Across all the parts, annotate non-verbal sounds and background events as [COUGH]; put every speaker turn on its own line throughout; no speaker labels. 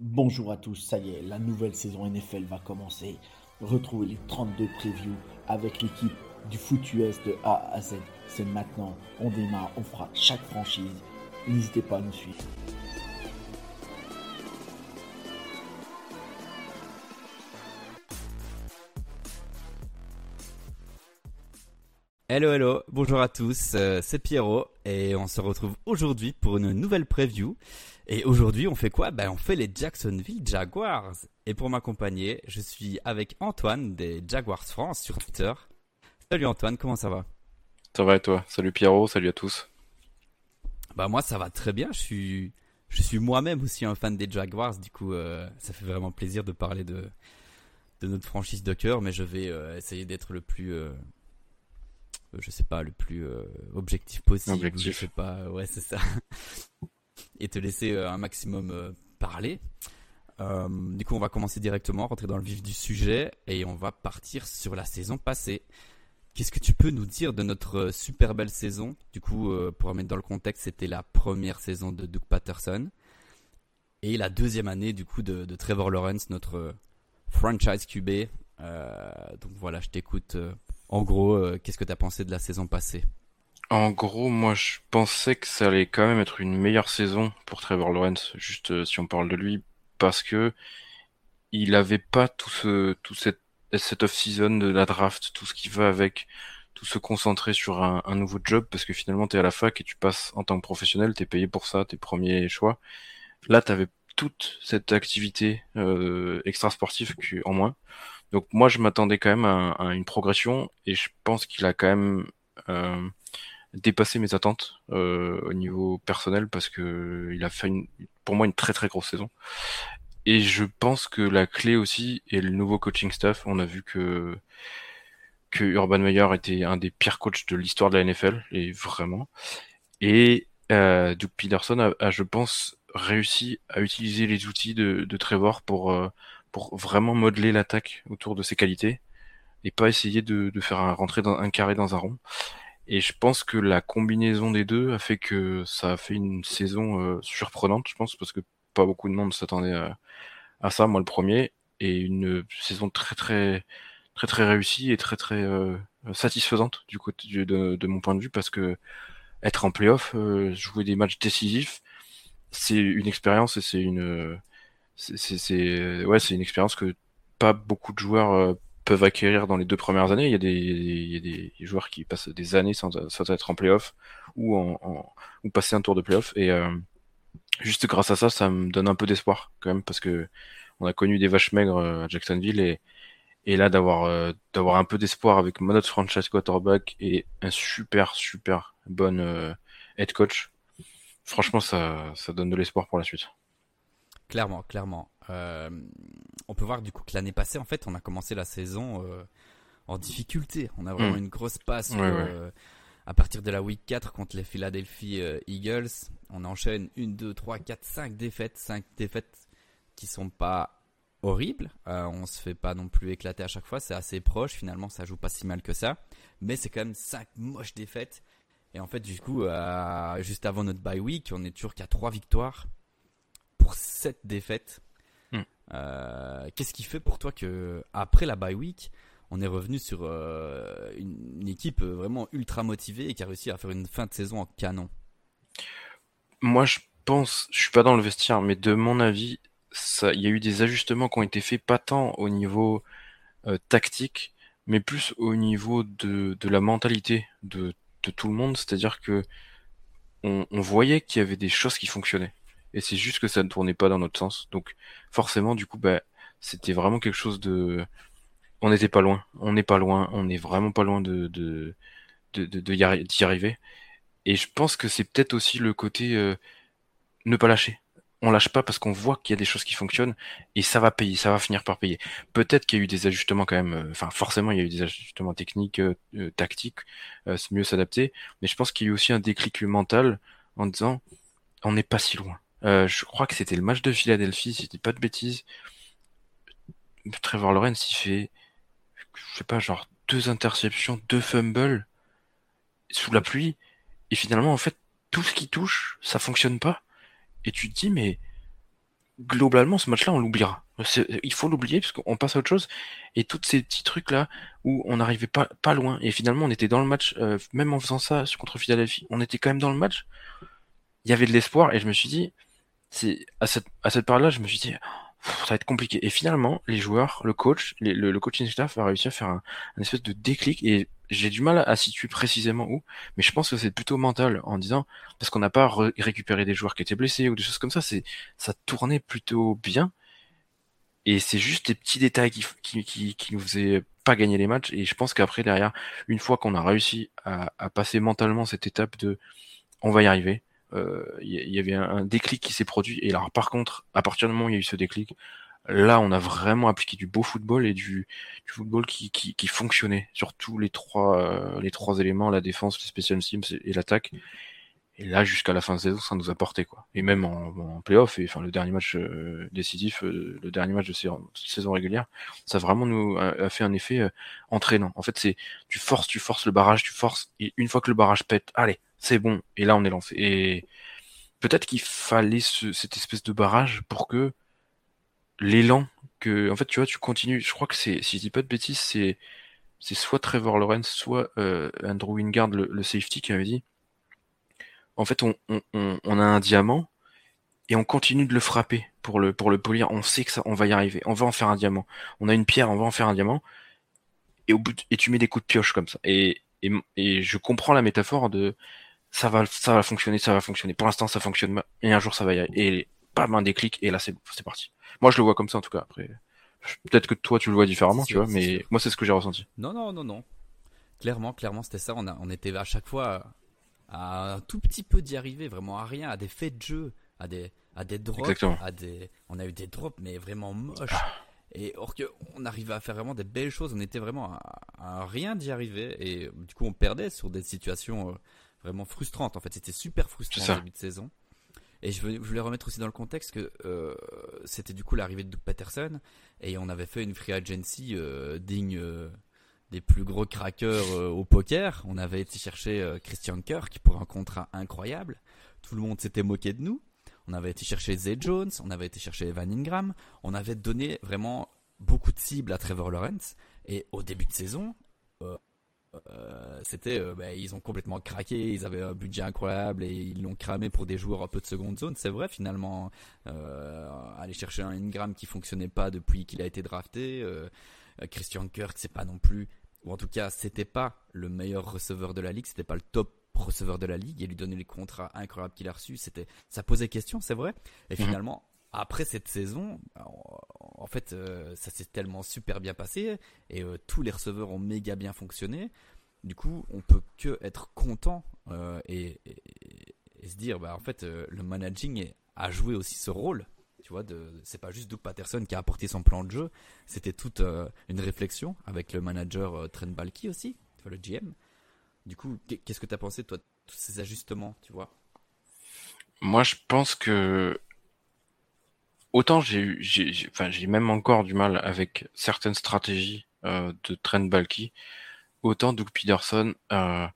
Bonjour à tous, ça y est, la nouvelle saison NFL va commencer. Retrouvez les 32 previews avec l'équipe du foot US de A à Z. C'est maintenant, on démarre, on fera chaque franchise. N'hésitez pas à nous suivre.
Hello hello, bonjour à tous, euh, c'est Pierrot et on se retrouve aujourd'hui pour une nouvelle preview. Et aujourd'hui on fait quoi? Ben on fait les Jacksonville Jaguars. Et pour m'accompagner, je suis avec Antoine des Jaguars France sur Twitter. Salut Antoine, comment ça va?
Ça va et toi? Salut Pierrot, salut à tous.
Bah moi ça va très bien, je suis je suis moi-même aussi un fan des Jaguars, du coup euh, ça fait vraiment plaisir de parler de de notre franchise de cœur, mais je vais euh, essayer d'être le plus je sais pas, le plus euh, objectif possible.
Objectif.
Je sais pas, ouais, c'est ça. Et te laisser euh, un maximum euh, parler. du coup, on va commencer directement, rentrer dans le vif du sujet et on va partir sur la saison passée. Qu'est-ce que tu peux nous dire de notre super belle saison? Du coup, pour remettre dans le contexte, c'était la première saison de Doug Patterson et la deuxième année du coup de, Trevor Lawrence, notre franchise QB. donc voilà, je t'écoute en gros, euh, qu'est-ce que tu as pensé de la saison passée?
En gros, moi je pensais que ça allait quand même être une meilleure saison pour Trevor Lawrence, juste euh, si on parle de lui, parce que il avait pas tout ce tout cette, cette off-season de la draft, tout ce qui va avec, tout se concentrer sur un, nouveau job, parce que finalement tu es à la fac et tu passes en tant que professionnel, tu es payé pour ça, tes premiers choix. Là, tu avais toute cette activité euh, extra sportive en moins. Donc moi, je m'attendais quand même à, une progression et je pense qu'il a quand même euh, dépassé mes attentes euh, au niveau personnel parce que il a fait une, pour moi une très très grosse saison. Et je pense que la clé aussi est le nouveau coaching staff. On a vu que que Urban Meyer était un des pires coachs de l'histoire de la NFL et vraiment. Et euh, Doug Peterson a, je pense, réussi à utiliser les outils de, Trevor pour euh, pour vraiment modeler l'attaque autour de ses qualités et pas essayer de, de faire un, rentrer dans un carré dans un rond. Et je pense que la combinaison des deux a fait que ça a fait une saison euh, surprenante, je pense, parce que pas beaucoup de monde s'attendait à, à, ça, moi le premier, et une saison très très très très réussie et très très euh, satisfaisante du côté de, de, mon point de vue, parce que être en playoff, euh, jouer des matchs décisifs, c'est une expérience et c'est une c'est ouais, c'est une expérience que pas beaucoup de joueurs euh, peuvent acquérir dans les deux premières années. Il y a des, joueurs qui passent des années sans, être en playoff ou en, ou passer un tour de playoff. Et euh, juste grâce à ça, ça me donne un peu d'espoir quand même parce que on a connu des vaches maigres euh, à Jacksonville et là d'avoir d'avoir un peu d'espoir avec notre franchise quarterback et un super super bon head coach. Franchement, ça donne de l'espoir pour la suite.
Clairement, clairement. Euh, on peut voir du coup que l'année passée, en fait, on a commencé la saison euh, en difficulté. On a vraiment hmm. une grosse passe euh, à partir de la week 4 contre les Philadelphia Eagles. On enchaîne une, deux, trois, quatre, cinq défaites, cinq défaites qui sont pas horribles. on se fait pas non plus éclater à chaque fois. C'est assez proche. Finalement, ça joue pas si mal que ça. Mais c'est quand même cinq moches défaites. Et en fait, du coup, juste avant notre bye week, on est toujours qu'à trois victoires pour cette défaite. Euh, qu'est-ce qui fait pour toi que après la bye week, on est revenu sur euh, une, équipe vraiment ultra motivée et qui a réussi à faire une fin de saison en canon?
Moi, je pense, je suis pas dans le vestiaire, mais de mon avis, il y a eu des ajustements qui ont été faits pas tant au niveau euh, tactique, mais plus au niveau de, la mentalité de, tout le monde. C'est-à-dire que on, on voyait qu'il y avait des choses qui fonctionnaient et c'est juste que ça ne tournait pas dans notre sens. Donc forcément, du coup, bah, c'était vraiment quelque chose de... On n'était pas loin, on n'est pas loin, on n'est vraiment pas loin de, de, de, arriver. Et je pense que c'est peut-être aussi le côté euh, ne pas lâcher. On lâche pas parce qu'on voit qu'il y a des choses qui fonctionnent et ça va payer, ça va finir par payer. Peut-être qu'il y a eu des ajustements quand même, euh, enfin forcément il y a eu des ajustements techniques, euh, tactiques, c'est mieux s'adapter, mais je pense qu'il y a eu aussi un déclic mental en disant on n'est pas si loin. Euh, je crois que c'était le match de Philadelphie, si je dis pas de bêtises. Trevor Lawrence, il fait, je sais pas, genre deux interceptions, deux fumbles sous la pluie. Et finalement, en fait, tout ce qui touche, ça fonctionne pas. Et tu te dis, mais globalement, ce match-là, on l'oubliera. Il faut l'oublier parce qu'on passe à autre chose. Et tous ces petits trucs-là où on n'arrivait pas, pas loin. Et finalement, on était dans le match, euh, même en faisant ça contre Philadelphie, on était quand même dans le match. Il y avait de l'espoir et je me suis dit, c'est à cette, à cette part-là, je me suis dit, ça va être compliqué. Et finalement, les joueurs, le coach, le, coaching staff a réussi à faire un, espèce de déclic et j'ai du mal à situer précisément où, mais je pense que c'est plutôt mental en disant parce qu'on n'a pas récupéré des joueurs qui étaient blessés ou des choses comme ça, c'est ça tournait plutôt bien et c'est juste des petits détails qui, qui, qui, qui nous faisaient pas gagner les matchs et je pense qu'après derrière, une fois qu'on a réussi à passer mentalement cette étape de on va y arriver, il euh, y, avait un, déclic qui s'est produit. Et alors, par contre, à partir du moment où il y a eu ce déclic, là, on a vraiment appliqué du beau football et du, du football qui, qui, qui, fonctionnait sur tous les trois, euh, les trois éléments, la défense, les special teams et l'attaque. Et là, jusqu'à la fin de saison, ça nous a porté quoi. Et même en, en playoff, et enfin le dernier match euh, décisif, le dernier match de saison, saison régulière, ça vraiment nous a, fait un effet entraînant. En fait, c'est tu forces, tu forces le barrage, tu forces, et une fois que le barrage pète, allez, c'est bon. Et là, on est lancé. Et peut-être qu'il fallait cette espèce de barrage pour que l'élan que, en fait, tu vois, tu continues. Je crois que c'est, si je dis pas de bêtises, c'est, c'est soit Trevor Lawrence, soit euh, Andrew Wingard, le, safety, qui avait dit. En fait, on, on, a un diamant et on continue de le frapper pour le, pour le polir. On sait que ça, on va y arriver. On va en faire un diamant. On a une pierre, on va en faire un diamant. Et au bout, et tu mets des coups de pioche comme ça. Et, et je comprends la métaphore de, ça va, ça va fonctionner, ça va fonctionner. Pour l'instant, ça fonctionne et un jour, ça va y aller. Et pas un déclic, et là, c'est parti. Moi, je le vois comme ça, en tout cas. Après, peut-être que toi, tu le vois différemment, tu vois, mais moi, c'est ce que j'ai ressenti.
Non, non, non, non. Clairement, clairement, c'était ça. On, a, on était à chaque fois à un tout petit peu d'y arriver, vraiment à rien, à des faits de jeu, à des, à des drops, à des, on a eu des drops, mais vraiment moches. Et or que on arrivait à faire vraiment des belles choses, on était vraiment à, rien d'y arriver et du coup on perdait sur des situations euh, vraiment frustrante. En fait, c'était super frustrant au début de saison. Et je voulais, remettre aussi dans le contexte que euh, c'était du coup l'arrivée de Doug Patterson et on avait fait une free agency euh, digne euh, des plus gros crackers au poker. On avait été chercher Christian Kirk pour un contrat incroyable. Tout le monde s'était moqué de nous. On avait été chercher Zay Jones, on avait été chercher Evan Ingram. On avait donné vraiment beaucoup de cibles à Trevor Lawrence. Et au début de saison, euh, c'était, euh, bah, ils ont complètement craqué, ils avaient un budget incroyable et ils l'ont cramé pour des joueurs un peu de seconde zone. C'est vrai finalement, euh, aller chercher un Ingram qui fonctionnait pas depuis qu'il a été drafté, Christian Kirk c'est pas non plus, ou en tout cas c'était pas le meilleur receveur de la ligue, c'était pas le top receveur de la ligue et lui donner les contrats incroyables qu'il a reçus, c'était, ça posait question, c'est vrai. Et mhm. finalement, après cette saison, en fait, euh, ça s'est tellement super bien passé et euh, tous les receveurs ont méga bien fonctionné. Du coup, on peut que être content euh, et, se dire, bah en fait, le managing a joué aussi ce rôle. Tu vois, c'est pas juste Doug Patterson qui a apporté son plan de jeu, c'était toute une réflexion avec le manager Trent Balky aussi, le GM. Du coup, qu'est-ce que tu as pensé toi de tous ces ajustements, tu vois?
Moi, je pense que autant j'ai j'ai enfin j'ai même encore du mal avec certaines stratégies euh, de Trent Balky, autant Doug Peterson, euh,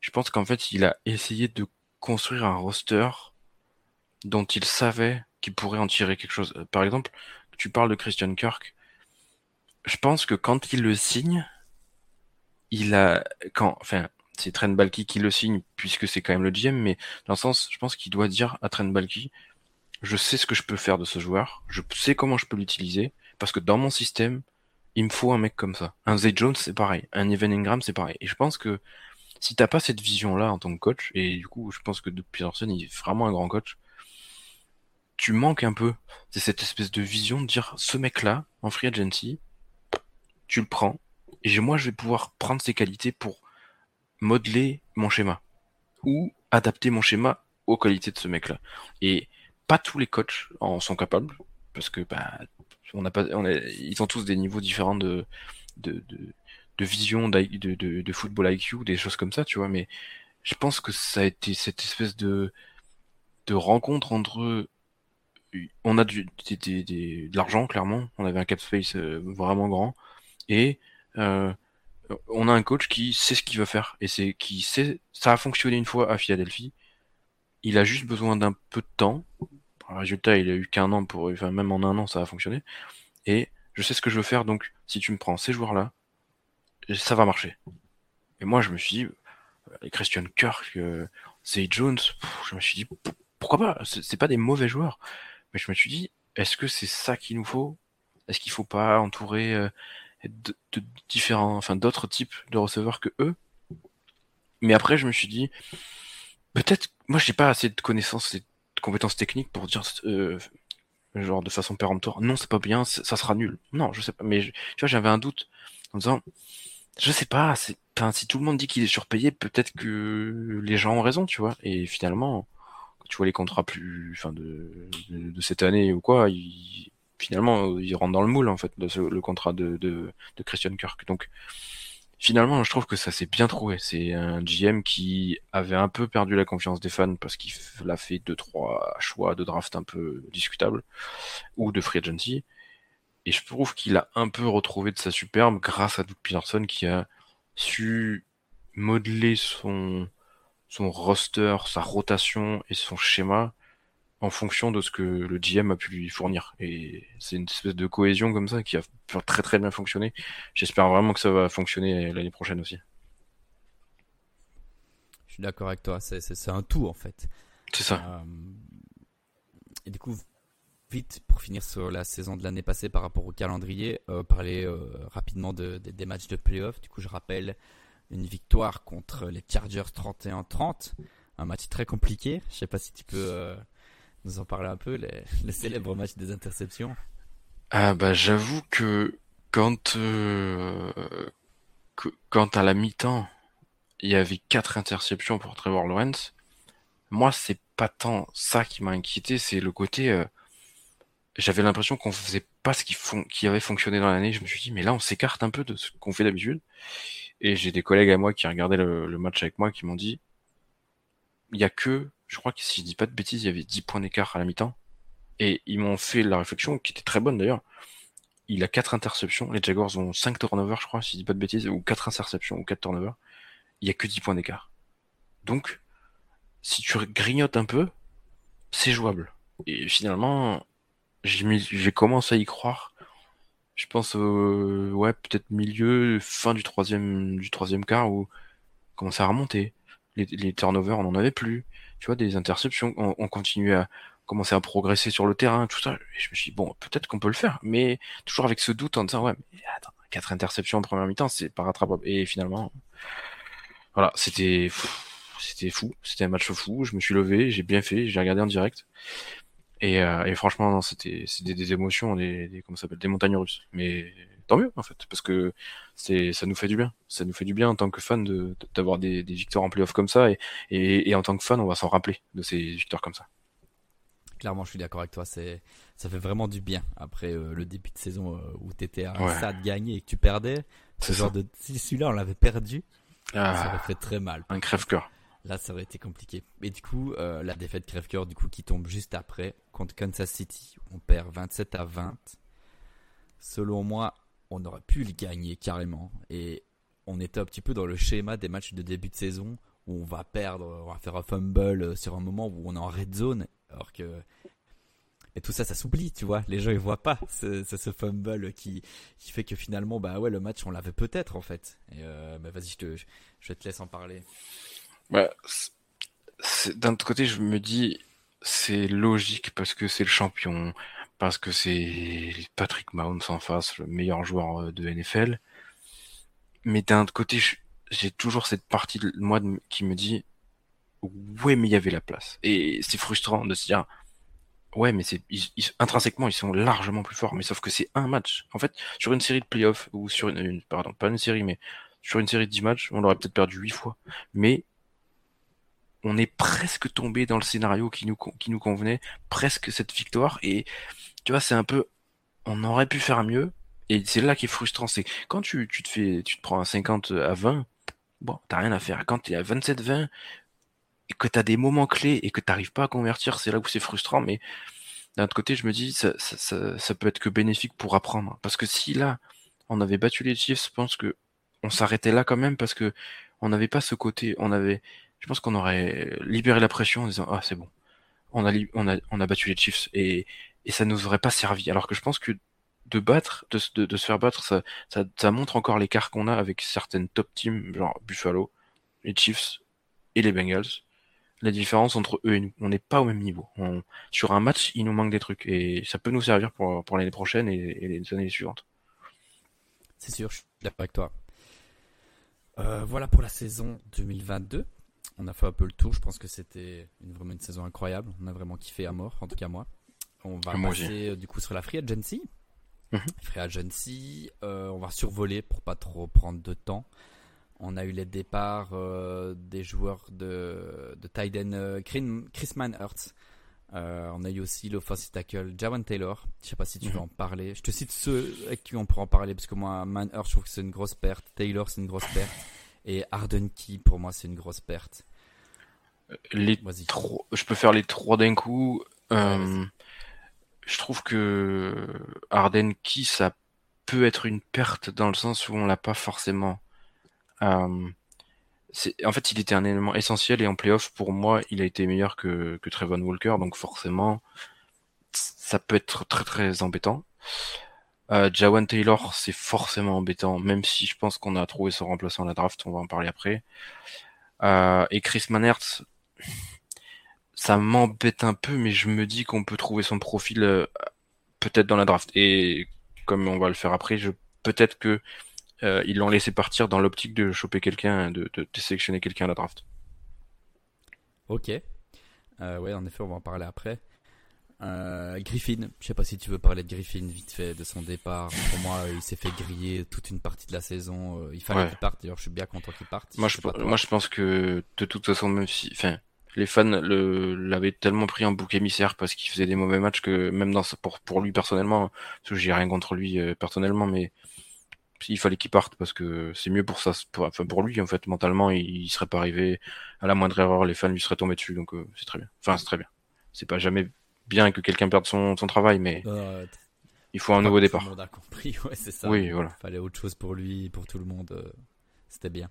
je pense qu'en fait il a essayé de construire un roster dont il savait qu'il pourrait en tirer quelque chose. Par exemple, tu parles de Christian Kirk. Je pense que quand il le signe, il a quand enfin c'est Trent Balky qui le signe puisque c'est quand même le GM, mais dans le sens, je pense qu'il doit dire à Trent Balky, je sais ce que je peux faire de ce joueur, je sais comment je peux l'utiliser, parce que dans mon système, il me faut un mec comme ça. Un Zay Jones, c'est pareil. Un Evan Ingram, c'est pareil. Et je pense que si t'as pas cette vision-là en tant que coach, et du coup, je pense que Doug Peterson, il est vraiment un grand coach, tu manques un peu. C'est cette espèce de vision de dire, ce mec-là, en free agency, tu le prends, et moi, je vais pouvoir prendre ses qualités pour modeler mon schéma. Ou adapter mon schéma aux qualités de ce mec-là. Et pas tous les coachs en sont capables parce que bah, on a pas, on ils ont tous des niveaux différents de de, de, vision de, de, de, football IQ, des choses comme ça, tu vois. Mais je pense que ça a été cette espèce de de rencontre entre. On a du, de l'argent clairement, on avait un cap space euh, vraiment grand et euh, on a un coach qui sait ce qu'il veut faire et c'est qui sait ça a fonctionné une fois à Philadelphie. Il a juste besoin d'un peu de temps résultat, il a eu qu'un an pour, enfin, même en un an, ça a fonctionné. Et je sais ce que je veux faire, donc si tu me prends ces joueurs-là, ça va marcher. Et moi, je me suis dit, les Christian Kirk, euh, Zay Jones, je me suis dit, pourquoi pas? C'est pas des mauvais joueurs. Mais je me suis dit, est-ce que c'est ça qu'il nous faut? Est-ce qu'il faut pas entourer euh, de, différents, enfin d'autres types de receveurs que eux? Mais après, je me suis dit, peut-être, moi, j'ai pas assez de connaissances et de compétences techniques pour dire, euh, genre de façon péremptoire, non, c'est pas bien, ça sera nul. Non, je sais pas. Mais tu vois, j'avais un doute en disant, je sais pas, enfin, si tout le monde dit qu'il est surpayé, peut-être que les gens ont raison, tu vois. Et finalement, quand tu vois les contrats plus, enfin, de, de, cette année ou quoi, finalement, ils rentrent dans le moule, en fait, le contrat de, de, de Christian Kirk. Donc, finalement, je trouve que ça s'est bien trouvé. C'est un GM qui avait un peu perdu la confiance des fans parce qu'il a fait deux, trois choix de draft un peu discutables ou de free agency. Et je trouve qu'il a un peu retrouvé de sa superbe grâce à Doug Peterson qui a su modeler son, son roster, sa rotation et son schéma en fonction de ce que le GM a pu lui fournir. Et c'est une espèce de cohésion comme ça qui a très très bien fonctionné. J'espère vraiment que ça va fonctionner l'année prochaine aussi.
Je suis d'accord avec toi, c'est un tout en fait.
C'est ça. Euh,
et du coup, vite pour finir sur la saison de l'année passée par rapport au calendrier, euh, parler euh, rapidement de, des matchs de playoff. Du coup, je rappelle une victoire contre les Chargers 31-30, un match très compliqué. Je sais pas si tu peux nous en parler un peu, le célèbre match des interceptions.
Ah bah j'avoue que quand que, quand à la mi-temps il y avait quatre interceptions pour Trevor Lawrence, moi c'est pas tant ça qui m'a inquiété, c'est le côté j'avais l'impression qu'on faisait pas ce qui, qui avait fonctionné dans l'année. Je me suis dit, mais là, on s'écarte un peu de ce qu'on fait d'habitude. Et j'ai des collègues à moi qui regardaient le, match avec moi qui m'ont dit, il y a que, je crois que si je dis pas de bêtises, il y avait 10 points d'écart à la mi-temps. Et ils m'ont fait la réflexion, qui était très bonne d'ailleurs. Il a 4 interceptions. Les Jaguars ont 5 turnovers, je crois, si je dis pas de bêtises, ou 4 interceptions, ou 4 turnovers. Il y a que 10 points d'écart. Donc, si tu grignotes un peu, c'est jouable. Et finalement, j'ai commencé à y croire. Je pense, ouais, peut-être milieu, fin du troisième, du troisième quart où commençait à remonter. Les, les turnovers, on n'en avait plus. Tu vois, des interceptions, on, on continuait à commencer à progresser sur le terrain, tout ça. Et je me suis dit, bon, peut-être qu'on peut le faire, mais toujours avec ce doute en disant, ouais, mais attends, quatre interceptions en première mi-temps, c'est pas rattrapable. Et finalement, voilà, c'était, c'était fou, c'était un match fou. Je me suis levé, j'ai bien fait, j'ai regardé en direct. Et, euh, et franchement, c'était des, des, émotions, des, des comment s'appelle, des montagnes russes. Mais tant mieux en fait, parce que c'est ça nous fait du bien. Ça nous fait du bien en tant que fan de d'avoir des, des victoires en playoff comme ça, et, et, et en tant que fan, on va s'en rappeler de ces victoires comme ça.
Clairement, je suis d'accord avec toi. C'est ça fait vraiment du bien après euh, le début de saison euh, où t'étais à un stade gagné et que tu perdais. Ce genre de si celui-là on l'avait perdu, ah, ça aurait fait très mal.
Un crève-cœur.
Là, ça aurait été compliqué. Et du coup, euh, la défaite crève-cœur, du coup, qui tombe juste après contre Kansas City, on perd 27 à 20. Selon moi, on aurait pu le gagner carrément. Et on était un petit peu dans le schéma des matchs de début de saison où on va perdre, on va faire un fumble sur un moment où on est en red zone, alors que et tout ça, ça s'oublie, tu vois. Les gens ils voient pas ce, ce, fumble qui qui fait que finalement, bah ouais, le match on l'avait peut-être en fait. Et euh, bah vas-y, je te je te laisse en parler.
Bah, d'un autre côté, je me dis, c'est logique parce que c'est le champion, parce que c'est Patrick Mahomes en face, le meilleur joueur euh, de NFL. Mais d'un autre côté, j'ai toujours cette partie de moi qui me dit, ouais, mais il y avait la place. Et c'est frustrant de se dire, ouais, mais c'est intrinsèquement ils sont largement plus forts. Mais sauf que c'est un match. En fait, sur une série de playoffs ou sur une, pardon, pas une série, mais sur une série de 10 matchs, on l'aurait peut-être perdu 8 fois. Mais on est presque tombé dans le scénario qui nous, qui nous convenait, presque cette victoire. Et tu vois, c'est un peu, on aurait pu faire mieux. Et c'est là qui est frustrant, c'est quand tu, tu te fais, tu te prends un 50 à 20, bon, t'as rien à faire. Quand tu es à 27-20 et que t'as des moments clés et que t'arrives pas à convertir, c'est là où c'est frustrant. Mais d'un autre côté, je me dis, ça, ça, ça, peut être que bénéfique pour apprendre. Parce que si là, on avait battu les Chiefs, je pense que on s'arrêtait là quand même parce que on n'avait pas ce côté, on avait, je pense qu'on aurait libéré la pression en disant ah c'est bon, on a, on a, on a battu les Chiefs et, et ça nous aurait pas servi. Alors que je pense que de battre, de, de, se faire battre, ça, ça, montre encore l'écart qu'on a avec certaines top teams, genre Buffalo, les Chiefs et les Bengals. La différence entre eux et nous, on n'est pas au même niveau. Sur un match, il nous manque des trucs et ça peut nous servir pour, pour l'année prochaine et, les années suivantes.
C'est sûr, je suis d'accord avec toi. Euh, voilà pour la saison 2022. On a fait un peu le tour. Je pense que c'était vraiment une saison incroyable. On a vraiment kiffé à mort, en tout cas moi. On va moi passer euh, du coup sur la free agency. Mm -hmm. Free agency, euh, on va survoler pour pas trop prendre de temps. On a eu les départs euh, des joueurs de, de Tyden euh, Chris Manhurst. Euh, on a eu aussi l'offensive tackle Jawan Taylor. Je sais pas si tu veux en parler. Je te cite ceux avec qui on pourra en parler parce que moi, Manhurst, je trouve que c'est une grosse perte. Taylor, c'est une grosse perte. Et Arden Key, pour moi, c'est une grosse perte.
Les trois, je peux faire les trois d'un coup. Je trouve que Arden Key, ça peut être une perte dans le sens où on l'a pas forcément. Euh, en fait, il était un élément essentiel et en playoff, pour moi, il a été meilleur que, que Trevon Walker, donc forcément, ça peut être très très embêtant. Euh, Jawan Taylor, c'est forcément embêtant, même si je pense qu'on a trouvé son remplaçant à la draft, on va en parler après. Euh, et Chris Manertz, ça m'embête un peu, mais je me dis qu'on peut trouver son profil euh, peut-être dans la draft. Et comme on va le faire après, je peut-être que euh, ils l'ont laissé partir dans l'optique de choper quelqu'un, de, de, de, sélectionner quelqu'un à la draft.
Ok. Euh, ouais, en effet, on va en parler après. Euh, Griffin, je sais pas si tu veux parler de Griffin vite fait de son départ. Pour moi, il s'est fait griller toute une partie de la saison. Euh, il fallait ouais. qu'il parte. D'ailleurs, je suis bien content qu'il parte.
Moi, je, je moi, je pense que de toute façon, même si, enfin, les fans l'avaient tellement pris en bouc émissaire parce qu'il faisait des mauvais matchs que même dans pour pour lui personnellement, parce que j'ai rien contre lui euh, personnellement, mais il fallait qu'il parte parce que c'est mieux pour ça, pour, enfin pour lui en fait mentalement, il, il, serait pas arrivé à la moindre erreur, les fans lui seraient tombés dessus, donc euh, c'est très bien. Enfin c'est très bien. C'est pas jamais bien que quelqu'un perde son, son travail, mais euh, il faut un nouveau départ.
Tout le monde a compris, [LAUGHS] ouais c'est ça.
Oui voilà.
Il fallait autre chose pour lui, pour tout le monde, c'était bien.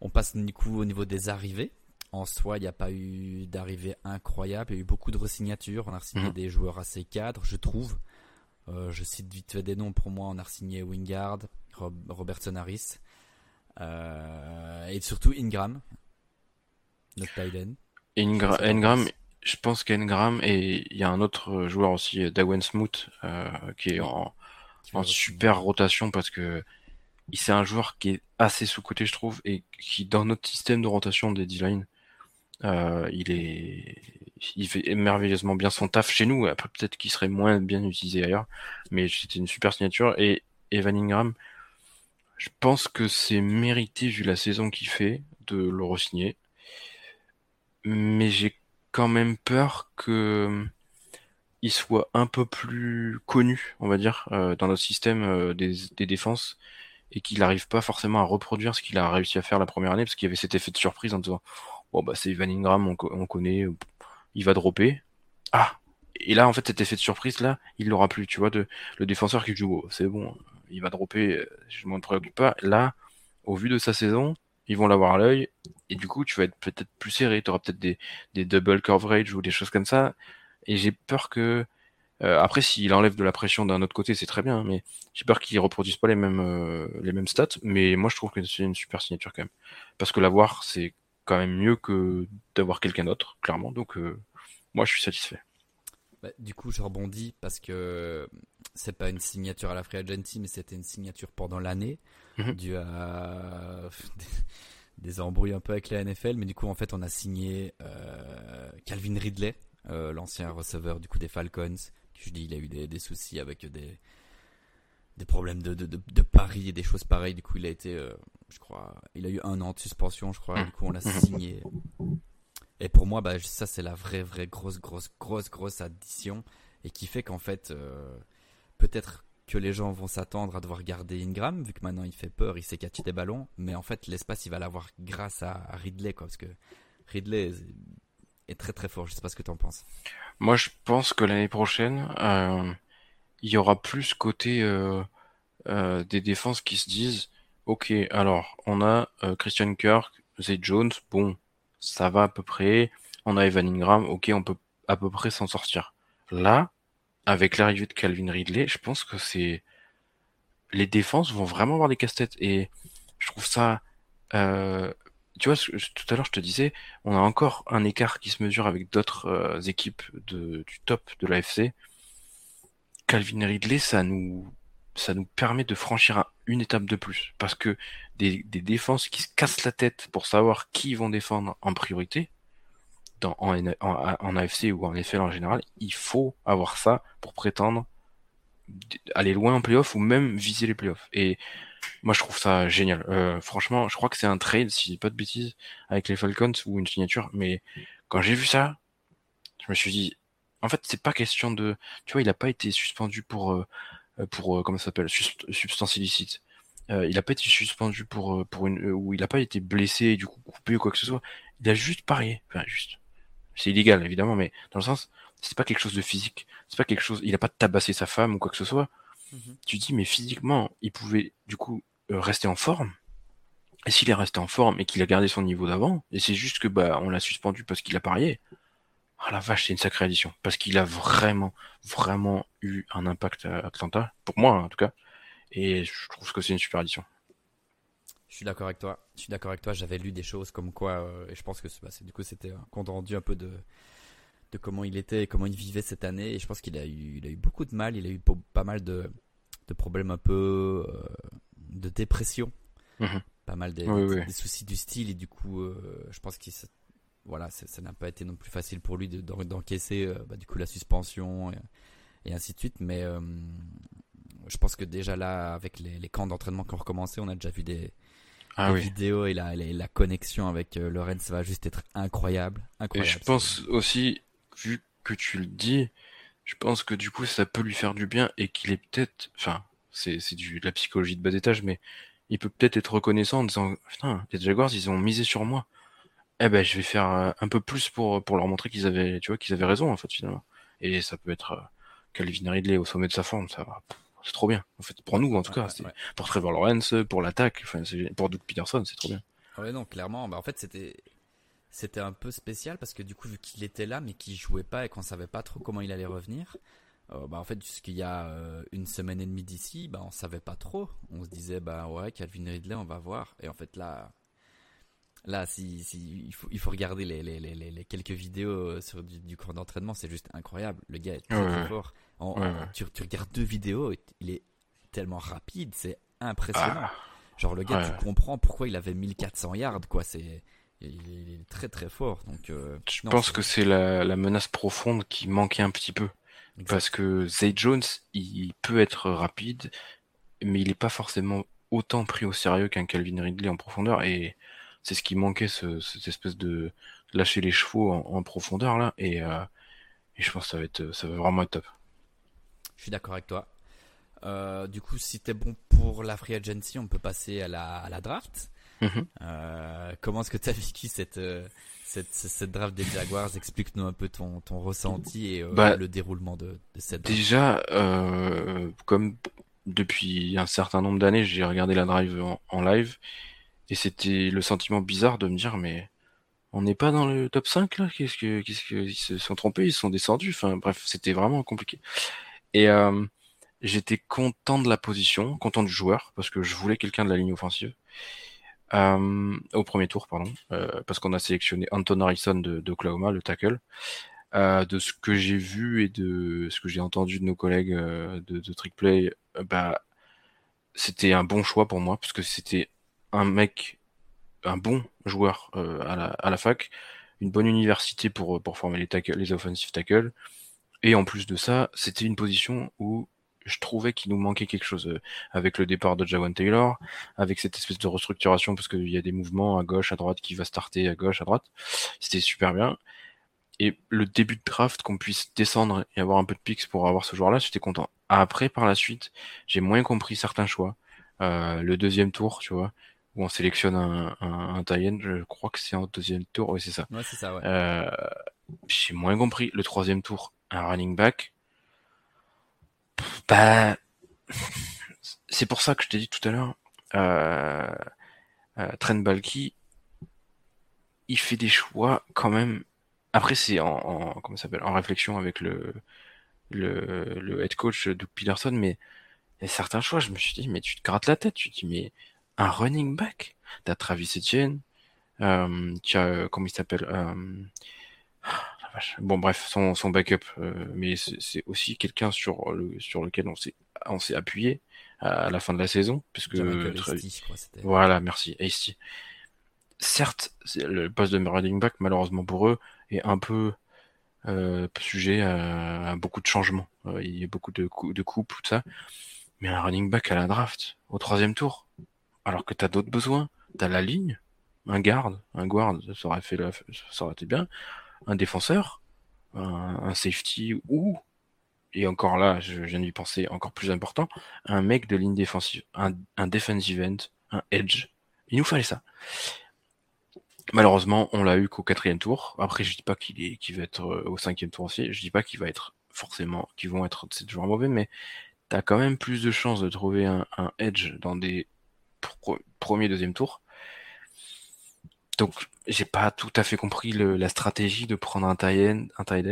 On passe du coup au niveau des arrivées en soi, il n'y a pas eu d'arrivée incroyable. Il y a eu beaucoup de resignatures. On a signé mmh. des joueurs assez cadres, je trouve. Euh, je cite vite fait des noms. Pour moi, on a signé Wingard, Rob, Robertson Harris euh, et surtout Ingram, notre.
Ingra Ingram, je pense qu'Ingram et il y a un autre joueur aussi, Dawen Smoot, euh, qui est en, qui en super rotation parce que c'est un joueur qui est assez sous-côté, je trouve, et qui, dans notre système de rotation des D-line, euh, il est, il fait merveilleusement bien son taf chez nous. Après, peut-être qu'il serait moins bien utilisé ailleurs, mais c'était une super signature. Et Evan Ingram, je pense que c'est mérité vu la saison qu'il fait de le re-signer. Mais j'ai quand même peur que il soit un peu plus connu, on va dire, euh, dans notre système euh, des, des, défenses et qu'il n'arrive pas forcément à reproduire ce qu'il a réussi à faire la première année parce qu'il y avait cet effet de surprise en disant bon bah c'est Evan Ingram, on, on, connaît, il va dropper. Ah Et là en fait cet effet de surprise là, il l'aura plus, tu vois, de le défenseur qui joue, oh, c'est bon, il va dropper, je m'en préoccupe pas. Là, au vu de sa saison, ils vont l'avoir à l'œil, et du coup tu vas être peut-être plus serré, tu auras peut-être des, des double coverage ou des choses comme ça, et j'ai peur que euh, après, s'il enlève de la pression d'un autre côté, c'est très bien, mais j'ai peur qu'ils reproduisent pas les mêmes euh, les mêmes stats. Mais moi, je trouve que c'est une super signature quand même, parce que l'avoir, c'est quand même mieux que d'avoir quelqu'un d'autre, clairement. Donc, euh, moi, je suis satisfait.
Bah, du coup, je rebondis parce que c'est pas une signature à la free agency, mais c'était une signature pendant l'année, mm -hmm. due à [LAUGHS] des embrouilles un peu avec la NFL. Mais du coup, en fait, on a signé Calvin Ridley, l'ancien receveur du coup des Falcons je dis, il a eu des, des soucis avec des, des problèmes de, de, de, de, paris et des choses pareilles. Du coup, il a été, euh, je crois, il a eu un an de suspension, je crois. Du coup, on l'a signé. Et pour moi, bah, ça, c'est la vraie, vraie grosse, grosse, grosse, grosse addition. Et qui fait qu'en fait, euh, peut-être que les gens vont s'attendre à devoir garder Ingram, vu que maintenant il fait peur, il sait catcher des ballons. Mais en fait, l'espace, il va l'avoir grâce à, à Ridley, quoi. Parce que Ridley est très, très fort. Je sais pas ce que tu en penses.
Moi, je pense que l'année prochaine, euh, il y aura plus côté euh, des défenses qui se disent, ok, alors on a euh, Christian Kirk, Zay Jones, bon, ça va à peu près. On a Evan Ingram, ok, on peut à peu près s'en sortir. Là, avec l'arrivée de Calvin Ridley, je pense que c'est les défenses vont vraiment avoir des casse-têtes et je trouve ça euh, tu vois, tout à l'heure je te disais, on a encore un écart qui se mesure avec d'autres euh, équipes du top de l'AFC. Calvin Ridley, ça nous, ça nous permet de franchir une étape de plus. Parce que des, défenses qui se cassent la tête pour savoir qui vont défendre en priorité, dans, en, en, AFC ou en NFL en général, il faut avoir ça pour prétendre aller loin en playoff ou même viser les playoffs. Et moi, je trouve ça génial. Euh, franchement, je crois que c'est un trade, si je dis pas de bêtises, avec les Falcons ou une signature. Mais quand j'ai vu ça, je me suis dit, en fait, c'est pas question de, tu vois, il a pas été suspendu pour, euh, pour euh, comment ça s'appelle, substance illicite. il a pas été suspendu pour, pour une, ou il a pas été blessé, du coup coupé ou quoi que ce soit. Il a juste parié. Enfin, juste. C'est illégal, évidemment, mais dans le sens, c'est pas quelque chose de physique. C'est pas quelque chose, il a pas tabassé sa femme ou quoi que ce soit. Mhm. Tu dis, mais physiquement, il pouvait du coup euh, rester en forme. Et s'il est resté en forme et qu'il a gardé son niveau d'avant, et c'est juste que bah on l'a suspendu parce qu'il a parié. Ah la vache, c'est une sacrée addition. Parce qu'il a vraiment, vraiment eu un impact à Atlanta, pour moi en tout cas. Et je trouve que c'est une super addition.
Je suis d'accord avec toi. Je suis d'accord avec toi. J'avais lu des choses comme quoi, euh, et je pense que bah, du coup c'était un compte rendu un peu de de comment il était et comment il vivait cette année. Et je pense qu'il a eu, il a eu beaucoup de mal. Il a eu pas mal de, de problèmes un peu euh, de dépression, mhm. pas mal des, soucis du style. Et du coup, euh, je pense que voilà, ça n'a pas été non plus facile pour lui d'encaisser euh, bah, du coup la suspension et, ainsi de suite. Mais je pense que déjà là, avec les, camps d'entraînement qui ont recommencé, on a déjà vu des, ah vidéos et la, la, connexion avec Lorenz va juste être incroyable. incroyable
et je pense aussi vu que tu le dis, je pense que du coup ça peut lui faire du bien et qu'il est peut-être, enfin, c'est de la psychologie de bas étage, mais il peut peut-être être reconnaissant en disant, putain, les Jaguars ils ont misé sur moi. Eh ben je vais faire euh, un peu plus pour pour leur montrer qu'ils avaient, tu vois, qu'ils avaient raison en fait finalement. Et ça peut être euh, Calvin Ridley au sommet de sa forme, ça c'est trop bien. En fait, pour nous en tout cas, pour Trevor Lawrence, pour l'attaque, enfin pour Doug Peterson, c'est trop bien.
Ouais non, clairement, bah en fait c'était c'était un peu spécial parce que du coup, vu qu'il était là mais qu'il jouait pas et qu'on savait pas trop comment il allait revenir, euh, bah en fait, jusqu'il y a euh, une semaine et demie d'ici, bah on savait pas trop. On se disait, bah ouais, Calvin Ridley, on va voir. Et en fait, là, là, si, si il faut, il faut regarder les, les, les, les quelques vidéos euh, sur du, du cours d'entraînement, c'est juste incroyable. Le gars est très, fort. tu, tu, regardes deux vidéos, il est tellement rapide, c'est impressionnant. Ah. Genre le gars, tu comprends pourquoi il avait 1400 yards, quoi. C'est il est très très fort. Donc, euh,
je pense que c'est la, la, menace profonde qui manquait un petit peu. Parce que Zay Jones, il peut être rapide, mais il n'est pas forcément autant pris au sérieux qu'un Calvin Ridley en profondeur. Et c'est ce qui manquait, ce, cette espèce de lâcher les chevaux en, profondeur là. Et, euh, et, je pense que ça va être, ça va vraiment être top.
Je suis d'accord avec toi. Euh, du coup, si t'es bon pour la free agency, on peut passer à la, à la draft. Mhm. Euh, comment est-ce que tu as vécu cette, cette, cette, draft des Jaguars? Explique-nous un peu ton, ton ressenti et bah, le déroulement de, de cette
draft. Déjà, comme depuis un certain nombre d'années, j'ai regardé la drive en, live et c'était le sentiment bizarre de me dire mais on n'est pas dans le top 5 là? Qu'est-ce que qu'est-ce que ils se sont trompés Ils sont descendus? Enfin bref, c'était vraiment compliqué. Et j'étais content de la position, content du joueur parce que je voulais quelqu'un de la ligne offensive. Euh, au premier tour, pardon, euh, parce qu'on a sélectionné Anton Harrison de, d'Oklahoma, le tackle. Euh, de ce que j'ai vu et de ce que j'ai entendu de nos collègues de, de Trickplay, bah, c'était un bon choix pour moi, parce que c'était un mec, un bon joueur à, la, à la fac, une bonne université pour, pour former les, tackles, les offensive tackles, et en plus de ça, c'était une position où je trouvais qu'il nous manquait quelque chose euh, avec le départ de Jawan Taylor, avec cette espèce de restructuration parce qu'il y a des mouvements à gauche, à droite qui va starter à gauche, à droite. C'était super bien. Et le début de draft, qu'on puisse descendre et avoir un peu de picks pour avoir ce joueur-là, j'étais content. Après, par la suite, j'ai moins compris certains choix. Euh, le deuxième tour, tu vois, où on sélectionne un, un, un je crois que c'est en deuxième tour, oui c'est ça.
Ouais, c'est ça, ouais.
Euh, j'ai moins compris. Le troisième tour, un running back. Bah, [LAUGHS] c'est pour ça que je t'ai dit tout à l'heure, euh, euh, Trent Balky, il fait des choix quand même après, c'est en, en, comment s'appelle, en réflexion avec le, le, le head coach Doug Peterson, mais il y a certains choix, je me suis dit, mais tu te grattes la tête, tu te dis, mais un running back, t'as Travis Etienne, euh, tu as, euh, comment il s'appelle, euh, bon bref, son, son backup, euh, mais c'est aussi quelqu'un sur le, sur lequel on s'est, on s'est appuyé à la fin de la saison, puisque voilà, merci, Hasty. Certes, le poste de running back, malheureusement pour eux, est un peu euh, sujet à, beaucoup de changements. Euh, il y a beaucoup de, de coupes, tout ça. Mais un running back à la draft, au troisième tour, alors que tu as d'autres besoins, tu as la ligne, un garde, un guard, ça aurait, fait ça aurait été bien, un défenseur, un, safety ou, et encore là, je viens d'y penser, encore plus important, un mec de ligne défensive, un, defensive end, un edge. Il nous fallait ça. Malheureusement, on l'a eu qu'au quatrième tour. Après, je dis pas qu'il va être euh, au cinquième tour aussi. Je dis pas qu'il va être forcément, qu'ils vont être ces joueurs mauvais, mais t'as quand même plus de chances de trouver un, edge dans des premiers, deuxième tours. Donc, j'ai pas tout à fait compris la stratégie de prendre un tight un tight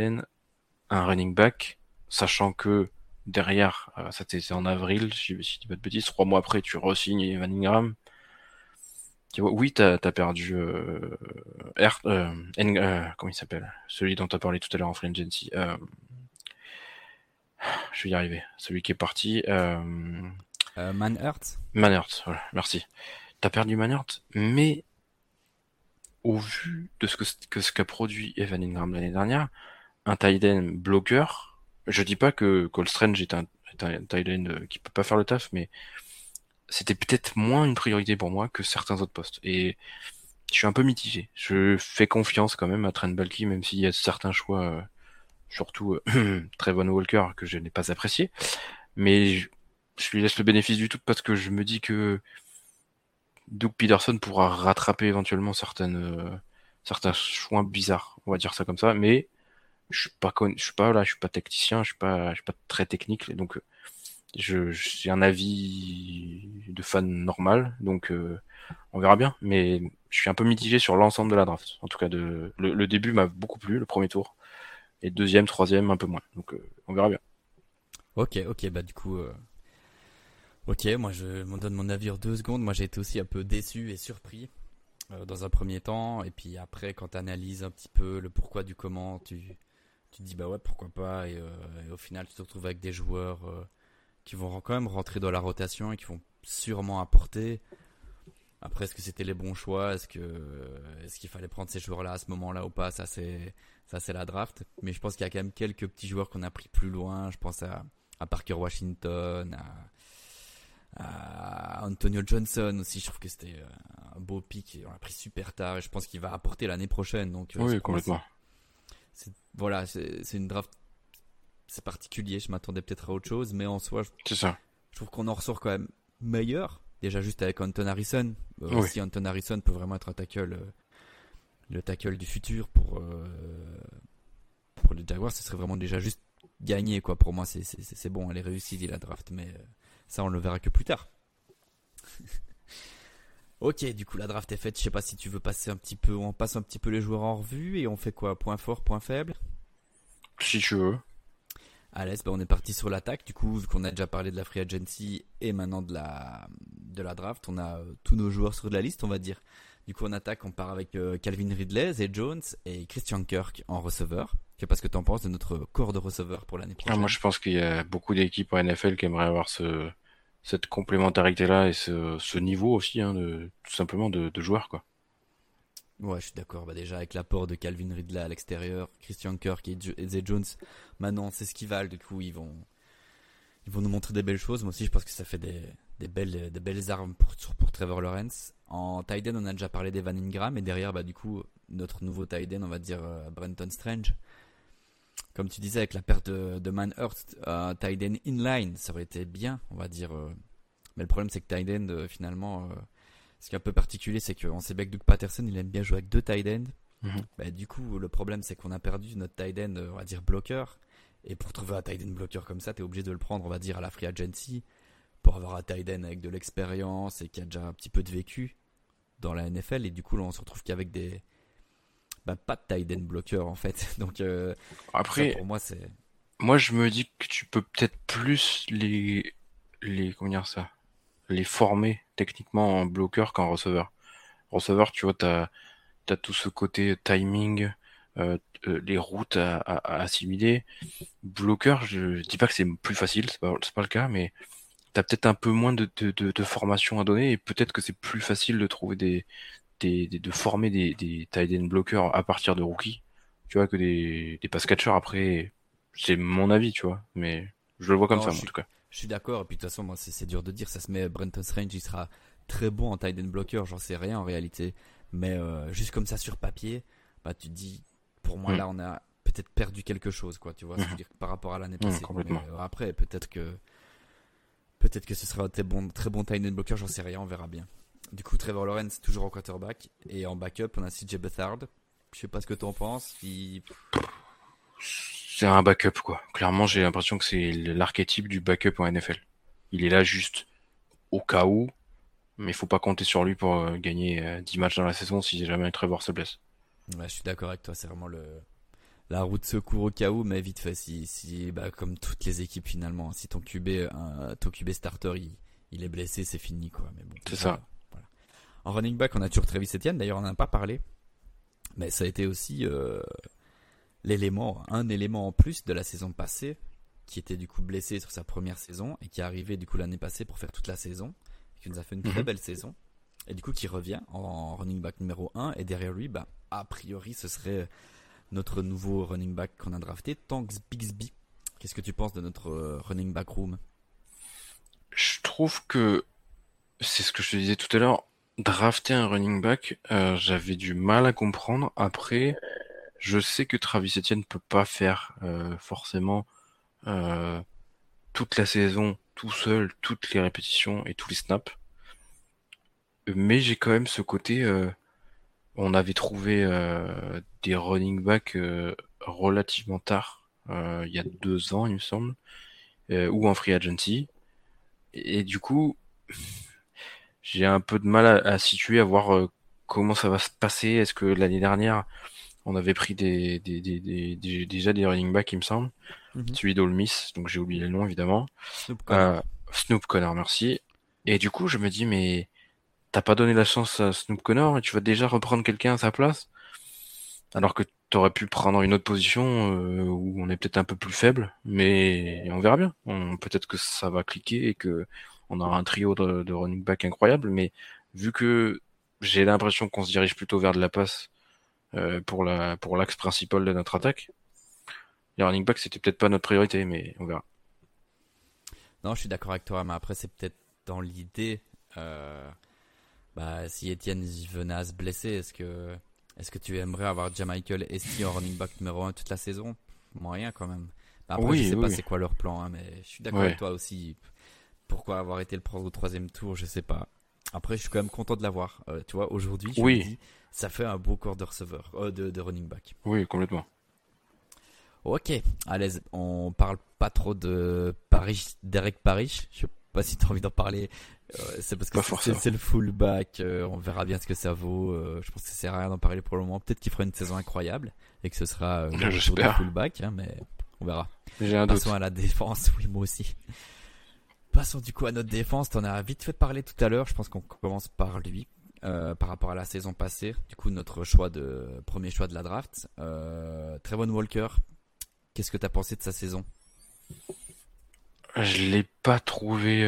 un running back, sachant que derrière, euh, ça c'était en avril, si je dis pas de bêtises, trois mois après, tu re-signes Evan Ingram oui, t'as as perdu euh, R, euh, comment il s'appelle? Celui dont t'as parlé tout à l'heure en Free Agency. Je vais y arriver. Celui qui est parti. Euh,
Manhurt
Manhurt, voilà, merci. T'as perdu Manhurt, mais au vu de ce que, ce qu'a produit Evan Ingram l'année dernière, un tight end bloqueur, je dis pas que Cole Strange est un, est un tight end qui peut pas faire le taf, mais c'était peut-être moins une priorité pour moi que certains autres postes. Et je suis un peu mitigé. Je fais confiance quand même à Trent Balky, même s'il y a certains choix, euh, surtout euh, [CLEARS THROAT] Walker, que je n'ai pas apprécié. Mais je, lui laisse le bénéfice du tout parce que je me dis que Doug Peterson pourra rattraper éventuellement certaines, euh, certains choix bizarres, on va dire ça comme ça. Mais je suis pas, je suis pas là, je suis pas tacticien, je suis pas, je suis pas très technique, donc je j'ai un avis de fan normal, donc euh, on verra bien. Mais je suis un peu mitigé sur l'ensemble de la draft. En tout cas, de, le, début m'a beaucoup plu, le premier tour, et deuxième, troisième un peu moins. Donc euh, on verra bien.
Ok, ok, bah du coup, euh, ok, moi je m'en donne mon avis en deux secondes. Moi j'ai été aussi un peu déçu et surpris dans un premier temps, et puis après quand tu analyses un petit peu le pourquoi du comment, tu tu te dis bah ouais pourquoi pas, et, et au final tu te retrouves avec des joueurs qui vont quand même rentrer dans la rotation et qui vont sûrement apporter. Après, est-ce que c'était les bons choix? Est-ce que est-ce qu'il fallait prendre ces joueurs-là à ce moment-là ou pas? Ça c'est ça c'est la draft. Mais je pense qu'il y a quand même quelques petits joueurs qu'on a pris plus loin. Je pense à, à Parker Washington, à, Antonio Johnson aussi. Je trouve que c'était euh, un beau pic. On l'a pris super tard et je pense qu'il va apporter l'année prochaine. Donc
euh, oui, complètement.
voilà, c'est une draft c'est particulier. Je m'attendais peut-être à autre chose, mais en soi,
je, ça.
je trouve qu'on en ressort quand même meilleur. Déjà juste avec Anton Harrison. Euh, Si Anton Harrison peut vraiment être un tackle, euh, le tackle du futur pour euh, pour les Jaguars, ce serait vraiment déjà juste gagné quoi. Pour moi, c'est bon, elle est réussie la draft, mais ça on le verra que plus tard. [LAUGHS] ok, du coup la draft est faite. Je sais pas si tu veux passer un petit peu, on passe un petit peu les joueurs en revue et on fait quoi? Point fort, point faible?
Si tu veux.
L'aise, ben, on est parti sur l'attaque. Du coup, vu qu'on a déjà parlé de la free agency et maintenant de la, de la draft, on a euh, tous nos joueurs sur la liste, on va dire. Du coup, en attaque, on part avec euh, Calvin Ridley, Zay Jones et Christian Kirk en receveur. Je sais pas ce que tu en penses de notre corps de receveur pour l'année prochaine.
Ah, moi, je pense qu'il y a beaucoup d'équipes en NFL qui aimeraient avoir ce, cette complémentarité-là et ce, niveau aussi, hein, de, tout simplement de, de joueurs, quoi.
Ouais, je suis d'accord. Bah déjà avec l'apport de Calvin Ridley à l'extérieur, Christian Kirk et Zay Jones, maintenant c'est ce qu'ils valent. Du coup, ils vont, ils vont nous montrer des belles choses. Moi aussi, je pense que ça fait des, belles, des belles armes pour, pour Trevor Lawrence. En tight on a déjà parlé d'Evan Ingram et derrière, bah du coup, notre nouveau tight on va dire euh, Brenton Strange. Comme tu disais, avec la perte de, de Manhurst, euh, tight inline, ça aurait été bien, on va dire. Euh. mais le problème, c'est que tight end, euh, finalement ce qui est un peu particulier, c'est qu'on sait bien que Doug Patterson, il aime bien jouer avec deux tight ends. Mhm. Bah, du coup, le problème, c'est qu'on a perdu notre tight end, on va dire bloqueur. Et pour trouver un tight end bloqueur comme ça, tu es obligé de le prendre, on va dire, à la free agency. Pour avoir un tight end avec de l'expérience et qui a déjà un petit peu de vécu dans la NFL. Et du coup, là, on se retrouve qu'avec des, bah, pas de tight end bloqueur en fait. [LAUGHS] Donc
après,
pour moi c'est.
Moi je me dis que tu peux peut-être plus les les comment dire ça, les former techniquement en bloqueur qu'en receveur. Receveur, tu vois, t'as as tout ce côté timing, euh, euh, les routes à, assimiler. Bloqueur, je, dis pas que c'est plus facile, c'est pas, pas le cas, mais t'as peut-être un peu moins de, de, de, formation à donner et peut-être que c'est plus facile de trouver des, des, de former des, des tight end bloqueurs à partir de rookies, tu vois, que des, des pass catchers après. C'est mon avis, tu vois, mais je le vois comme ça, en tout cas.
Je suis d'accord, et puis de toute façon, moi, c'est dur de dire, ça se met Brenton Strange, il sera très bon en tight end bloqueur, j'en sais rien en réalité, mais euh, juste comme ça sur papier, bah tu te dis, pour moi, mm. là, on a peut-être perdu quelque chose, quoi, tu vois, mm. dire, par rapport à l'année mm, passée. Euh, après, peut-être que peut-être que ce sera un très bon, très bon tight end bloqueur, j'en sais rien, on verra bien. Du coup, Trevor Lawrence toujours en quarterback et en backup, on a CJ Bethard. Je sais pas ce que tu en penses.
C'est un backup, quoi. Clairement, j'ai l'impression que c'est l'archétype du backup en NFL. Il est là juste au cas où, mais il faut pas compter sur lui pour euh, gagner 10 euh, matchs dans la saison si jamais Trevor se blesse.
Ouais, je suis d'accord avec toi, c'est vraiment le la route secours au cas où, mais vite fait, si, si bah, comme toutes les équipes finalement, si ton QB, ton QB starter, il, est blessé, c'est fini quoi. Mais bon,
c'est ça.
En running back, on a toujours Travis Etienne. D'ailleurs, on n'en a pas parlé, mais ça a été aussi euh, l'élément, un élément en plus de la saison passée, qui était du coup blessé sur sa première saison et qui est arrivé du coup l'année passée pour faire toute la saison, qui nous a fait une très mhm. belle saison et du coup qui revient en running back numéro 1 et derrière lui, bah a priori, ce serait notre nouveau running back qu'on a drafté, Tanks Bixby. Qu'est-ce que tu penses de notre euh, running back room?
Je trouve que c'est ce que je te disais tout à l'heure. Drafter un running back, euh, j'avais du mal à comprendre. Après, je sais que Travis Etienne peut pas faire euh, forcément toute la saison tout seul, toutes les répétitions et tous les snaps. Mais j'ai quand même ce côté on avait trouvé euh, des running backs euh, relativement tard, euh, il y a deux ans, il me semble, ou en free agency. Et, du coup, j'ai un peu de mal à, situer, à voir comment ça va se passer. Est-ce que l'année dernière, on avait pris des, déjà des running backs, il me semble. Mhm. Celui d'All Miss, donc j'ai oublié le nom évidemment. Snoop Connor. Snoop Connor, merci. Et du coup, je me dis, mais t'as pas donné la chance à Snoop Connor et tu vas déjà reprendre quelqu'un à sa place? Alors que t'aurais pu prendre une autre position euh, où on est peut-être un peu plus faible mais on verra bien peut-être que ça va cliquer et que on aura un trio de, running back incroyable mais vu que j'ai l'impression qu'on se dirige plutôt vers de la passe euh, pour la pour l'axe principal de notre attaque les running backs c'était peut-être pas notre priorité mais on verra
non je suis d'accord avec toi mais après c'est peut-être dans l'idée euh, bah, si Etienne venait à se blesser, est-ce que, est-ce que tu aimerais avoir Jamichael Esti en running back numéro 1 toute la saison? Moyen quand même. Bah, après, oui, je sais pas c'est quoi leur plan, hein, mais je suis d'accord avec toi aussi. Pourquoi avoir été le prendre au troisième tour, je sais pas. Après, je suis quand même content de l'avoir. Euh, tu vois, aujourd'hui, je oui. me dis, ça fait un beau corps de receveur, euh, de, de running back.
Oui, complètement.
Ok, allez, on parle pas trop de Paris, Derek Paris. Je sais pas si tu as envie d'en parler c'est parce que c'est le fullback. Euh, on verra bien ce que ça vaut. Euh, je pense que ça sert à rien d'en parler pour le moment. Peut-être qu'il fera une saison incroyable et que ce sera euh, le fullback, hein, mais on verra. Passons à la défense. Oui, moi aussi. Passons du coup à notre défense. T'en as vite fait parler tout à l'heure. Je pense qu'on commence par lui. par rapport à la saison passée, du coup notre choix de premier choix de la draft, Trevon Walker, qu'est-ce que tu as pensé de sa saison?
Je l'ai pas trouvé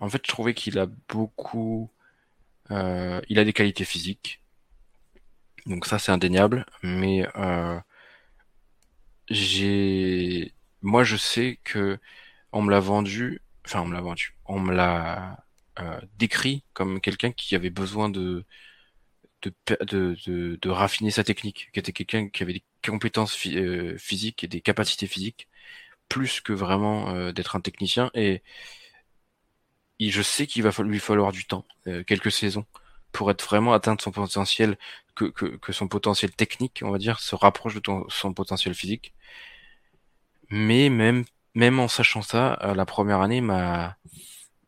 en fait, je trouvais qu'il a beaucoup. Euh, il a des qualités physiques. Donc ça, c'est indéniable. Mais euh, j'ai. Moi, je sais que on me l'a vendu. Enfin, on me l'a euh, décrit comme quelqu'un qui avait besoin de de, de, de, raffiner sa technique, qui était quelqu'un qui avait des compétences physiques et des capacités physiques, plus que vraiment d'être un technicien. Et je sais qu'il va lui falloir du temps, euh, quelques saisons, pour être vraiment atteindre son potentiel, que, que, que, son potentiel technique, on va dire, se rapproche de son potentiel physique. Mais même, même en sachant ça, euh, la première année m'a,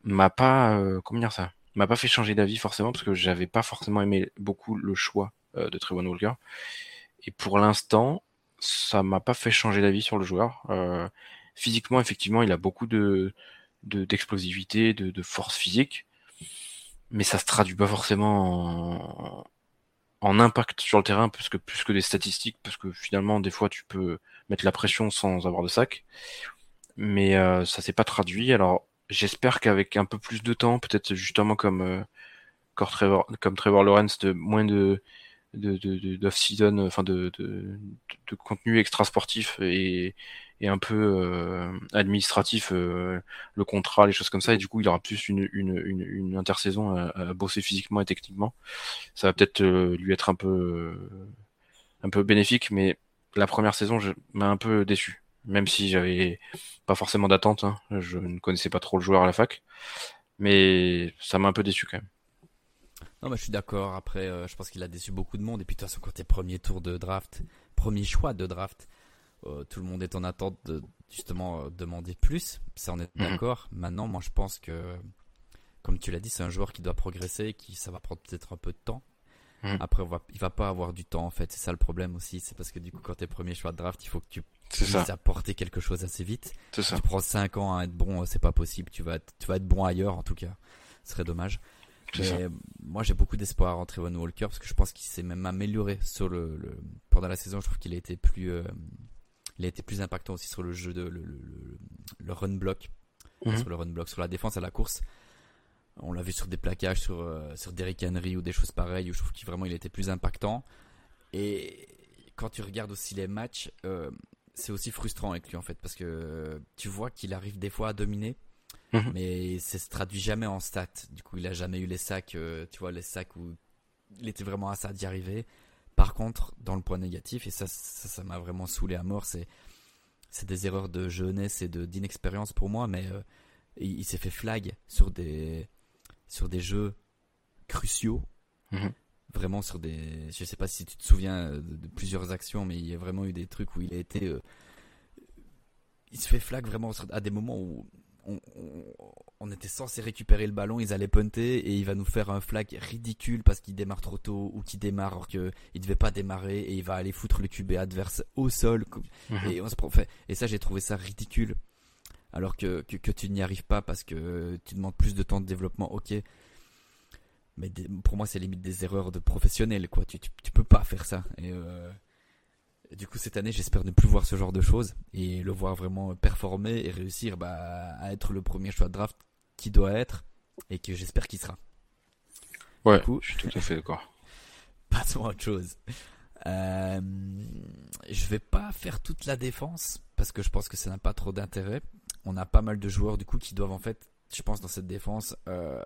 m'a pas, euh, comment dire ça, m'a pas fait changer d'avis forcément parce que j'avais pas forcément aimé beaucoup le choix de Trevon Walker. Et pour l'instant, ça m'a pas fait changer d'avis sur le joueur. physiquement, effectivement, il a beaucoup de d'explosivité, de, de, force physique, mais ça se traduit pas forcément en, en impact sur le terrain plus que plus que des statistiques parce que finalement des fois tu peux mettre la pression sans avoir de sac mais euh, ça s'est pas traduit. Alors j'espère qu'avec un peu plus de temps peut-être justement comme euh, Trevor, comme Trevor Lawrence de moins de de, de, season enfin de, de, contenu extra sportif et et un peu euh, administratif, euh, le contrat, les choses comme ça, et du coup il aura plus une, une, une, intersaison à, bosser physiquement et techniquement. Ça va peut-être lui être un peu un peu bénéfique, mais la première saison m'a un peu déçu, même si j'avais pas forcément d'attente. Hein. Je ne connaissais pas trop le joueur à la fac, mais ça m'a un peu déçu quand même.
Non, mais je suis d'accord. Après, je pense qu'il a déçu beaucoup de monde. Et puis, de toute façon, quand t'es premier tour de draft, premier choix de draft, euh, tout le monde est en attente de justement euh, demander plus. Ça, on est mhm. d'accord. Maintenant, moi, je pense que, comme tu l'as dit, c'est un joueur qui doit progresser, qui ça va prendre peut-être un peu de temps. Mhm. Après, va, il va pas avoir du temps en fait. C'est ça le problème aussi. C'est parce que du coup, quand tu es premier choix de draft, il faut que tu puisses apporter quelque chose assez vite. Tu prends 5 ans à être bon, c'est pas possible. Tu vas, tu vas être bon ailleurs en tout cas. Ce serait dommage. Mais moi, j'ai beaucoup d'espoir en Trevon Walker parce que je pense qu'il s'est même amélioré sur le, pendant la saison. Je trouve qu'il a été plus euh, il a été plus impactant aussi sur le jeu de le, le, run block, mhm. sur le run block, sur la défense à la course. On l'a vu sur des plaquages sur euh, sur Derrick Henry ou des choses pareilles où je trouve qu'il vraiment il était plus impactant. Et quand tu regardes aussi les matchs, euh, c'est aussi frustrant avec lui en fait parce que tu vois qu'il arrive des fois à dominer, mhm. mais ça se traduit jamais en stats. Du coup, il a jamais eu les sacs, euh, tu vois, les sacs où il était vraiment à ça d'y arriver. Par contre, dans le point négatif, et ça, ça, m'a vraiment saoulé à mort, c'est, c'est des erreurs de jeunesse et de d'inexpérience pour moi, mais euh, il, s'est fait flag sur des, sur des jeux cruciaux. Mhm. Vraiment sur des, je sais pas si tu te souviens de, plusieurs actions, mais il y a vraiment eu des trucs où il a été, euh, il se fait flag vraiment à des moments où on, était censé récupérer le ballon, ils allaient punter et il va nous faire un flag ridicule parce qu'il démarre trop tôt ou qu'il démarre alors qu'il devait pas démarrer et il va aller foutre le QB adverse au sol mhm. et on se et ça j'ai trouvé ça ridicule alors que, que, tu n'y arrives pas parce que tu demandes plus de temps de développement ok mais pour moi c'est limite des erreurs de professionnels quoi tu, tu, peux pas faire ça et euh, du coup, cette année, j'espère ne plus voir ce genre de choses et le voir vraiment performer et réussir bah, à être le premier choix de draft qui doit être et que j'espère qu'il sera.
Ouais, je suis tout à fait d'accord. [LAUGHS]
Passons à autre chose. Euh, je vais pas faire toute la défense parce que je pense que ça n'a pas trop d'intérêt. On a pas mal de joueurs du coup qui doivent en fait, je pense dans cette défense, euh,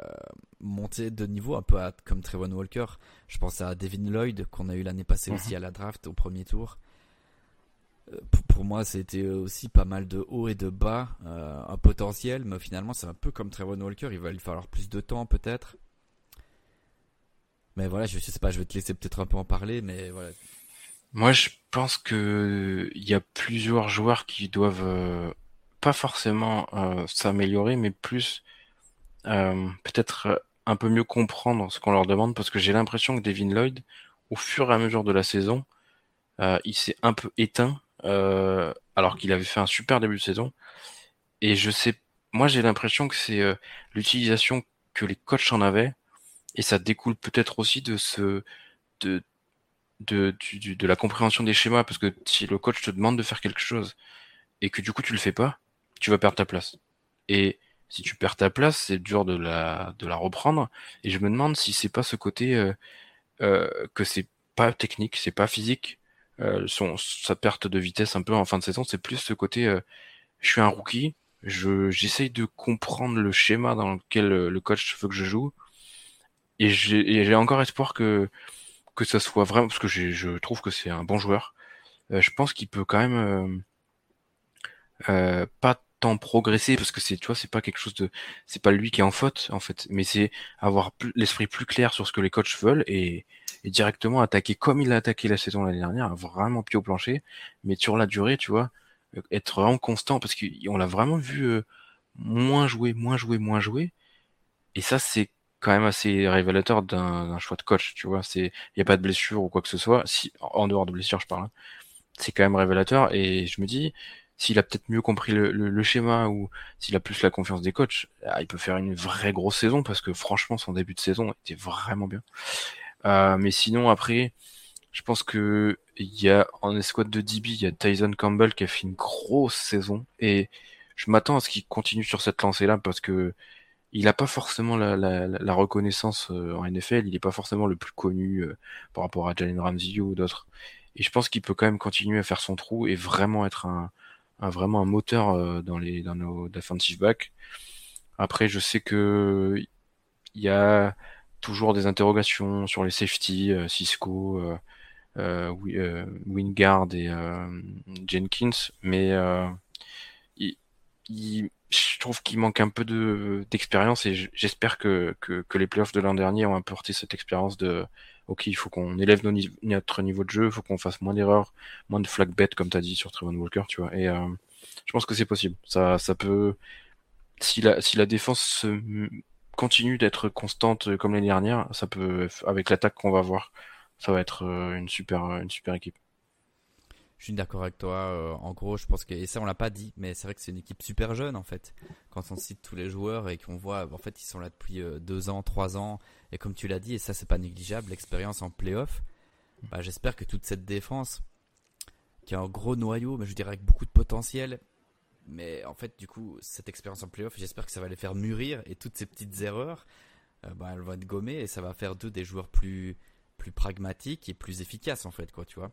monter de niveau un peu comme Trevon Walker. Je pense à Devin Lloyd qu'on a eu l'année passée mhm. aussi à la draft au premier tour. Euh, pour, moi, c'était aussi pas mal de haut et de bas, euh, un potentiel, mais finalement, c'est un peu comme Trevor Walker, il va lui falloir plus de temps peut-être. Mais voilà, je, sais pas, je vais te laisser peut-être un peu en parler, mais voilà.
Moi, je pense que il y a plusieurs joueurs qui doivent pas forcément s'améliorer, mais plus peut-être un peu mieux comprendre ce qu'on leur demande, parce que j'ai l'impression que Devin Lloyd, au fur et à mesure de la saison, il s'est un peu éteint euh, alors qu'il avait fait un super début de saison. Et je sais, moi j'ai l'impression que c'est euh, l'utilisation que les coachs en avaient, et ça découle peut-être aussi de ce de de, de la compréhension des schémas, parce que si le coach te demande de faire quelque chose et que du coup tu le fais pas, tu vas perdre ta place. Et si tu perds ta place, c'est dur de la de la reprendre. Et je me demande si c'est pas ce côté euh, euh, que c'est pas technique, c'est pas physique, euh, son, sa perte de vitesse un peu en fin de saison, c'est plus ce côté euh, je suis un rookie, je j'essaye de comprendre le schéma dans lequel le coach veut que je joue et j'ai encore espoir que que ça soit vraiment parce que je trouve que c'est un bon joueur. je pense qu'il peut quand même pas progresser parce que c'est tu vois c'est pas quelque chose de c'est pas lui qui est en faute en fait mais c'est avoir l'esprit plus clair sur ce que les coachs veulent et et directement attaquer comme il a attaqué la saison l'année dernière, vraiment pied au plancher, mais sur la durée, tu vois, euh, être vraiment constant, parce qu'on l'a vraiment vu euh, moins jouer, moins jouer, moins jouer, et ça c'est quand même assez révélateur d'un choix de coach, tu vois. C'est, il y a pas de blessure ou quoi que ce soit. Si, en dehors de blessure, je parle. Hein. C'est quand même révélateur et je me dis, s'il a peut-être mieux compris le, le, schéma ou s'il a plus la confiance des coachs, ah, il peut faire une vraie grosse saison parce que franchement, son début de saison était vraiment bien. Euh, mais sinon, après, je pense que il y a en escouade de DB, il y a Tyson Campbell qui a fait une grosse saison et je m'attends à ce qu'il continue sur cette lancée-là parce que il n'a pas forcément la, la, la, reconnaissance euh, en NFL, il n'est pas forcément le plus connu euh, par rapport à Jalen Ramsey ou d'autres. Et je pense qu'il peut quand même continuer à faire son trou et vraiment être un, un vraiment un moteur euh, dans les dans nos defensive backs. Après, je sais que il y a toujours des interrogations sur les safety, Cisco, euh, Wingard et Jenkins, mais il, je trouve qu'il manque un peu de d'expérience et j'espère que, que, que, les playoffs de l'an dernier ont apporté cette expérience de ok il faut qu'on élève notre niveau de jeu, il faut qu'on fasse moins d'erreurs, moins de flag bet comme tu as dit sur Trevon Walker, tu vois. Et euh, je pense que c'est possible. Ça ça peut si la si la défense continue d'être constante comme l'année dernière, ça peut avec l'attaque qu'on va voir, ça va être euh, une super une super équipe.
Je suis d'accord avec toi. Euh, en gros, je pense que et ça on l'a pas dit, mais c'est vrai que c'est une équipe super jeune en fait. Quand on cite tous les joueurs et qu'on voit, en fait, ils sont là depuis euh, deux ans, trois ans, et comme tu l'as dit, et ça c'est pas négligeable, l'expérience en playoff. Bah, j'espère que toute cette défense, qui a un gros noyau, mais je dirais avec beaucoup de potentiel, mais en fait, du coup, cette expérience en playoff, j'espère que ça va les faire mûrir et toutes ces petites erreurs, euh, bah, elles vont être gommées et ça va faire d'eux des joueurs plus plus pragmatiques et plus efficaces en fait, quoi, tu vois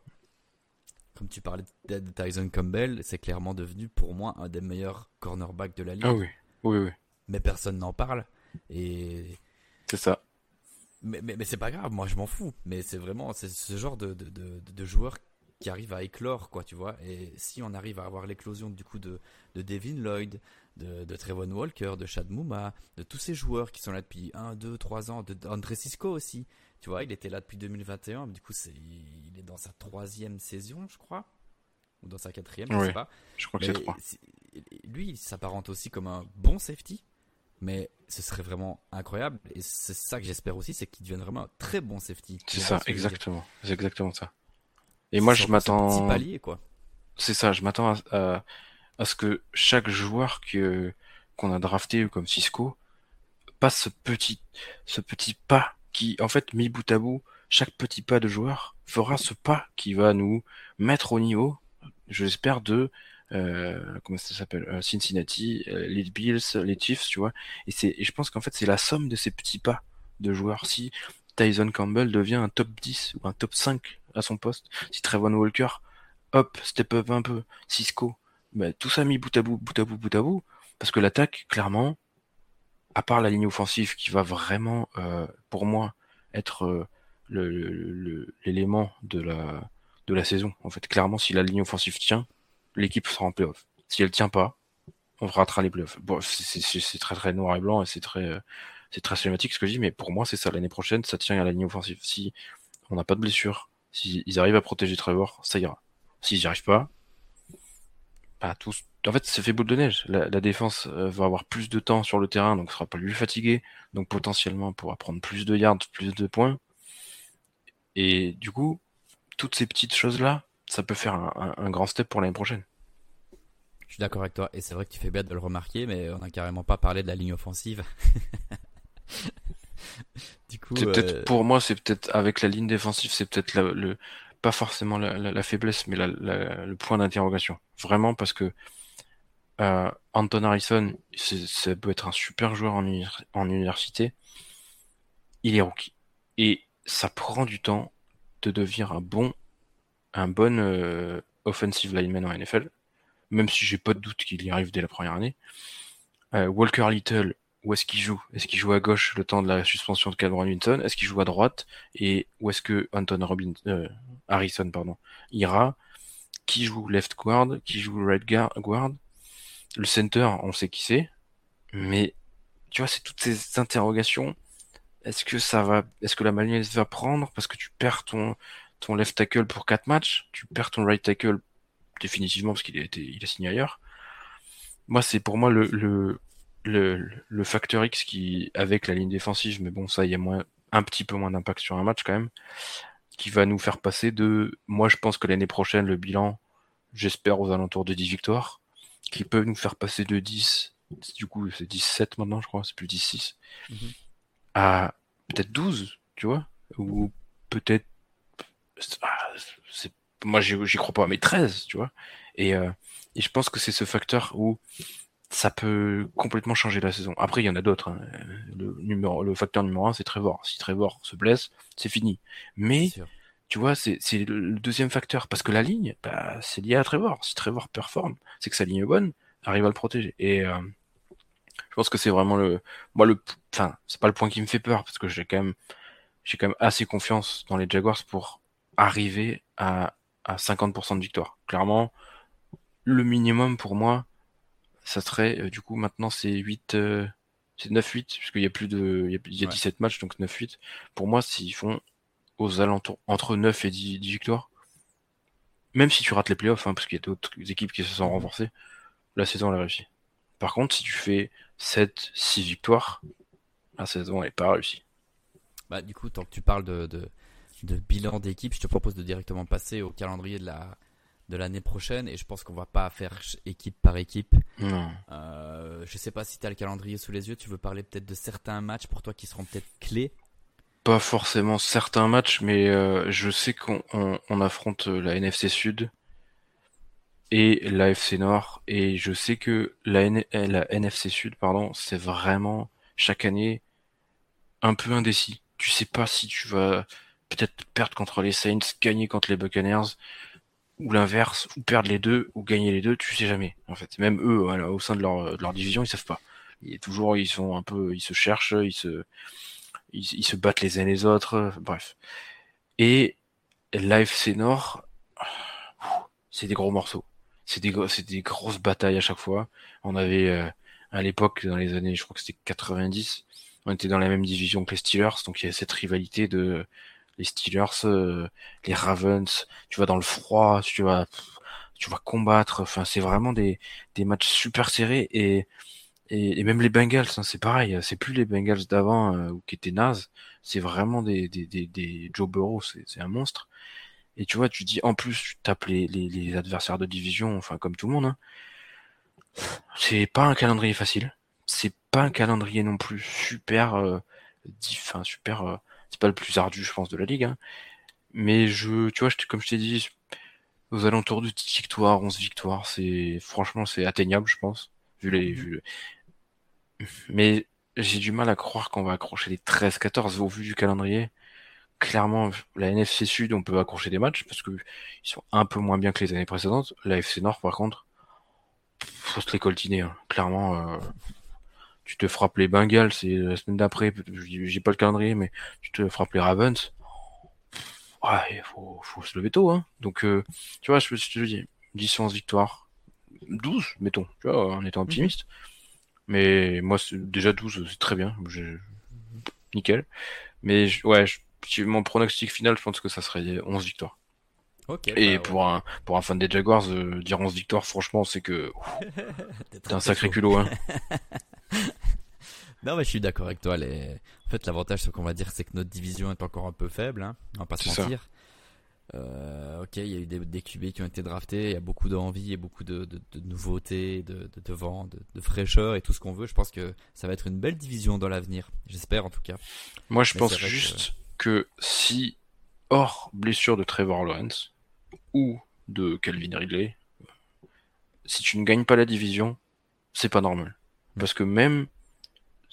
comme tu parlais de Tyson Campbell, c'est clairement devenu pour moi un des meilleurs cornerbacks de la ligue.
Ah oui, oui, oui.
Mais personne n'en parle. Et.
C'est ça.
Mais, mais, mais c'est pas grave, moi je m'en fous. Mais c'est vraiment c'est ce genre de, de, de, de, joueur qui arrive à éclore, quoi, tu vois. Et si on arrive à avoir l'éclosion du coup de, de Devin Lloyd, de, de Trevon Walker, de Chad Mouma, de tous ces joueurs qui sont là depuis 1, 2, 3 ans, de André Cisco aussi, tu vois, il était là depuis 2021, du coup, c'est, il est dans sa troisième saison, je crois, ou dans sa quatrième, je sais pas.
Je crois que c'est trois.
Lui, il s'apparente aussi comme un bon safety, mais ce serait vraiment incroyable. Et c'est ça que j'espère aussi, c'est qu'il devienne vraiment un très bon safety.
C'est ça, exactement. C'est exactement ça. Et moi, je m'attends.
palier, quoi.
C'est ça, je m'attends à, à, ce que chaque joueur que qu'on a drafté comme Cisco passe ce petit, ce petit pas qui, en fait, mis bout à bout, chaque petit pas de joueur fera ce pas qui va nous mettre au niveau, je l'espère, de euh, comment ça s'appelle euh, Cincinnati, euh, les Bills, les Chiefs, tu vois. Et c'est, je pense qu'en fait, c'est la somme de ces petits pas de joueurs. Si Tyson Campbell devient un top 10 ou un top 5 à son poste, si Trevon Walker, hop, step up un peu, Cisco, bah, tout ça mis bout à bout, bout à bout, bout à bout, parce que l'attaque, clairement, à part la ligne offensive qui va vraiment, euh, pour moi, être euh, l'élément de la, de la saison. En fait, clairement, si la ligne offensive tient, l'équipe sera en playoff. Si elle tient pas, on ratera les playoffs. Bon, c'est très très noir et blanc et c'est très euh, c'est très schématique ce que je dis, mais pour moi c'est ça. L'année prochaine, ça tient à la ligne offensive. Si on n'a pas de blessure, s'ils arrivent à protéger Trevor, ça ira. S'ils n'y arrivent pas, tous, en fait, ça fait boule de neige. La, défense euh, va avoir plus de temps sur le terrain, donc sera plus fatigué, donc potentiellement pourra prendre plus de yards, plus de points. Et du coup, toutes ces petites choses-là, ça peut faire un, grand step pour l'année prochaine.
Je suis d'accord avec toi, et c'est vrai que tu fais bien de le remarquer, mais on n'a carrément pas parlé de la ligne offensive. [LAUGHS]
du coup, euh, pour moi, c'est peut-être avec la ligne défensive, c'est peut-être le, pas forcément la, faiblesse, mais le point d'interrogation. Vraiment parce que euh, Anton Harrison, ça peut être un super joueur en, en université. Il est rookie. Et ça prend du temps de devenir un bon, un bon euh, offensive lineman en NFL. Même si j'ai pas de doute qu'il y arrive dès la première année. Euh, Walker Little, où est-ce qu'il joue? Est-ce qu'il joue à gauche le temps de la suspension de Cameron Winton Est-ce qu'il joue à droite? Et où est-ce que Anton Robin, Harrison pardon, ira Qui joue left guard Qui joue right guard le center, on sait qui c'est, mais tu vois, c'est toutes ces interrogations. Est-ce que ça va, est-ce que la mayonnaise va prendre parce que tu perds ton ton left tackle pour quatre matchs, tu perds ton right tackle définitivement parce qu'il a été, il a signé ailleurs. Moi, c'est pour moi le, le le, le facteur X qui, avec la ligne défensive, mais bon, ça, y a moins, un petit peu moins d'impact sur un match quand même, qui va nous faire passer de, moi je pense que l'année prochaine, le bilan, j'espère aux alentours de 10 victoires, qui peut nous faire passer de 10, du coup c'est 17 maintenant je crois, c'est plus 10-6, mhm. à peut-être 12, tu vois, ou peut-être, ah, moi j'y crois pas, mais 13, tu vois, et, euh, et je pense que c'est ce facteur où ça peut complètement changer la saison. Après, il y en a d'autres. Hein. Le, numéro, le facteur numéro un, c'est Trevor. Si Trevor se blesse, c'est fini. Mais, tu vois, c'est le deuxième facteur. Parce que la ligne, bah, c'est lié à Trevor. Si Trevor performe, c'est que sa ligne est bonne, arrive à le protéger. Et euh, je pense que c'est vraiment le... Moi, le... Enfin, c'est pas le point qui me fait peur, parce que j'ai quand même j'ai quand même assez confiance dans les Jaguars pour arriver à, à 50% de victoire. Clairement, le minimum pour moi, ça serait euh, du coup maintenant c'est 8 euh, c'est 9-8 puisqu'il y a plus de il y a, 17 matchs donc 9-8 pour moi s'ils font aux alentours entre 9 et 10, victoires même si tu rates les playoffs hein, parce qu'il y a d'autres équipes qui se sont renforcées la saison elle a réussi. Par contre si tu fais 7 6 victoires la saison n'est pas réussie.
Bah du coup tant que tu parles de, de, de bilan d'équipe je te propose de directement passer au calendrier de la de l'année prochaine et je pense qu'on va pas faire équipe par équipe.
Non.
Euh, je sais pas si tu as le calendrier sous les yeux, tu veux parler peut-être de certains matchs pour toi qui seront peut-être clés?
Pas forcément certains matchs, mais euh, je sais qu'on on, affronte la NFC Sud et la FC Nord et je sais que la, la NFC Sud, pardon, c'est vraiment chaque année un peu indécis. Tu sais pas si tu vas peut-être perdre contre les Saints, gagner contre les Buccaneers ou l'inverse, ou perdre les deux, ou gagner les deux, tu sais jamais. En fait, même eux, au sein de leur, de leur division, ils savent pas. Toujours, ils sont un peu, ils se cherchent, ils se, ils, se battent les uns les autres, bref. Et l'AFC Nord, c'est des gros morceaux. C'est des, c'est des grosses batailles à chaque fois. On avait, euh, à l'époque, dans les années, je crois que c'était 90, on était dans la même division que les Steelers, donc il y a cette rivalité de, les Steelers, euh, les Ravens, tu vas dans le froid, tu vas, tu vas combattre. Enfin, c'est vraiment des, des matchs super serrés et, et, même les Bengals, hein, c'est pareil. C'est plus les Bengals d'avant euh, qui étaient nazes. C'est vraiment des, des, des, des Joe Burrow, c'est un monstre. Et tu vois, tu dis en plus, tu tapes les, les, les adversaires de division, enfin comme tout le monde. Hein. C'est pas un calendrier facile. C'est pas un calendrier non plus super, euh, enfin super euh, c'est pas le plus ardu, je pense, de la ligue. Hein. Mais je, tu vois, comme je t'ai dit, aux alentours de 10 victoires, 11 victoires, c'est franchement c'est atteignable, je pense. Vu les, mhm. vu Mais j'ai du mal à croire qu'on va accrocher les 13-14 au vu du calendrier. Clairement, la NFC Sud, on peut accrocher des matchs parce que ils sont un peu moins bien que les années précédentes. La FC Nord, par contre, faut se les coltiner. Hein. Clairement, euh, tu te frappes les Bengals, c'est la semaine d'après, j'ai pas le calendrier, mais tu te frappes les Ravens. Ouais, il faut, faut se lever tôt, hein. Donc, euh, tu vois, je, te dis, 10, 11 victoires, 12, mettons, tu vois, en étant optimiste. Mais moi, déjà 12, c'est très bien. Nickel. Mais ouais, mon pronostic final, je pense que ça serait 11 victoires. et bah pour, un, pour un fan des Jaguars, euh, dire 11 victoires, franchement, c'est que. [LAUGHS] T'es un sacré culot, hein. [LAUGHS]
non, mais je suis d'accord avec toi. Les... En fait, l'avantage, ce qu'on va dire, c'est que notre division est encore un peu faible. Hein. On va pas se mentir. Euh, ok, il y a eu des, des QB qui ont été draftés, il y a beaucoup d'envie et beaucoup de, de, de nouveautés, de, de, vent, de, fraîcheur et tout ce qu'on veut. Je pense que ça va être une belle division dans l'avenir. J'espère en tout cas.
Moi, je pense juste que... si, hors blessure de Trevor Lawrence ou de Calvin Ridley, si tu ne gagnes pas la division, c'est pas normal. Parce que même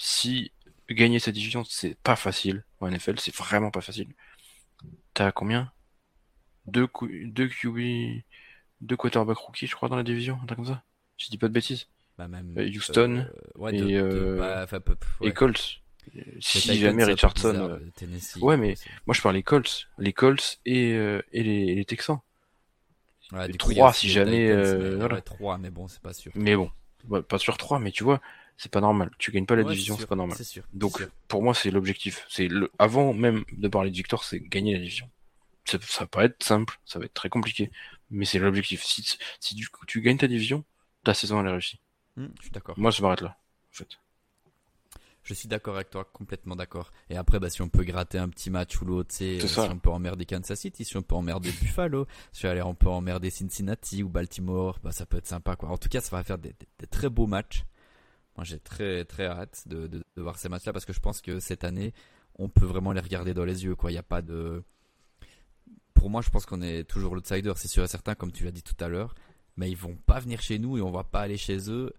si gagner cette division, c'est pas facile en NFL, c'est vraiment pas facile. T'as combien? Deux, deux QB, deux quarterbacks rookies, je crois, dans la division, un truc comme ça? Je dis pas de bêtises.
Bah même,
euh, Houston euh, et, euh, bah, et Colts. Si jamais Richardson.
Euh,
ouais, mais moi je parle les Colts, les Colts et, et les, les, Texans.
Ouais,
les trois, si jamais. voilà.
trois, mais bon, c'est pas sûr.
Mais bon, pas sur 3, mais tu vois, c'est pas normal. Tu gagnes pas la division, c'est pas normal.
Sûr,
Donc, pour moi, c'est l'objectif. C'est le, avant même de parler de victoire, c'est gagner la division. Ça, ça va pas être simple, ça va être très compliqué, mais c'est l'objectif. Si, si tu, tu, gagnes ta division, ta saison elle est réussie.
Hmm, je suis d'accord.
Moi, je m'arrête là. en fait.
Je suis d'accord avec toi, complètement d'accord. Et après, bah, si on peut gratter un petit match ou l'autre, c'est si on peut emmerder Kansas City, si on peut emmerder Buffalo, si on peut emmerder Cincinnati ou Baltimore, bah, ça peut être sympa, quoi. En tout cas, ça va faire des, très beaux matchs. Moi, j'ai très, très hâte de, de, voir ces matchs-là parce que je pense que cette année, on peut vraiment les regarder dans les yeux, quoi. Il n'y a pas de, pour moi, je pense qu'on est toujours l'outsider, c'est sûr et certain, comme tu l'as dit tout à l'heure. Mais ils vont pas venir chez nous et on va pas aller chez eux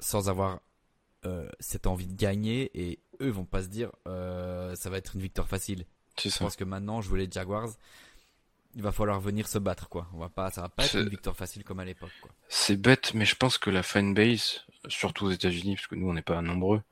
sans avoir euh, cette envie de gagner et eux vont pas se dire euh, ça va être une victoire facile. Je pense que maintenant, jouer les Jaguars, il va falloir venir se battre quoi. On va pas, ça va pas être une victoire facile comme à l'époque.
C'est bête, mais je pense que la fanbase, surtout aux États-Unis, parce que nous on n'est pas nombreux,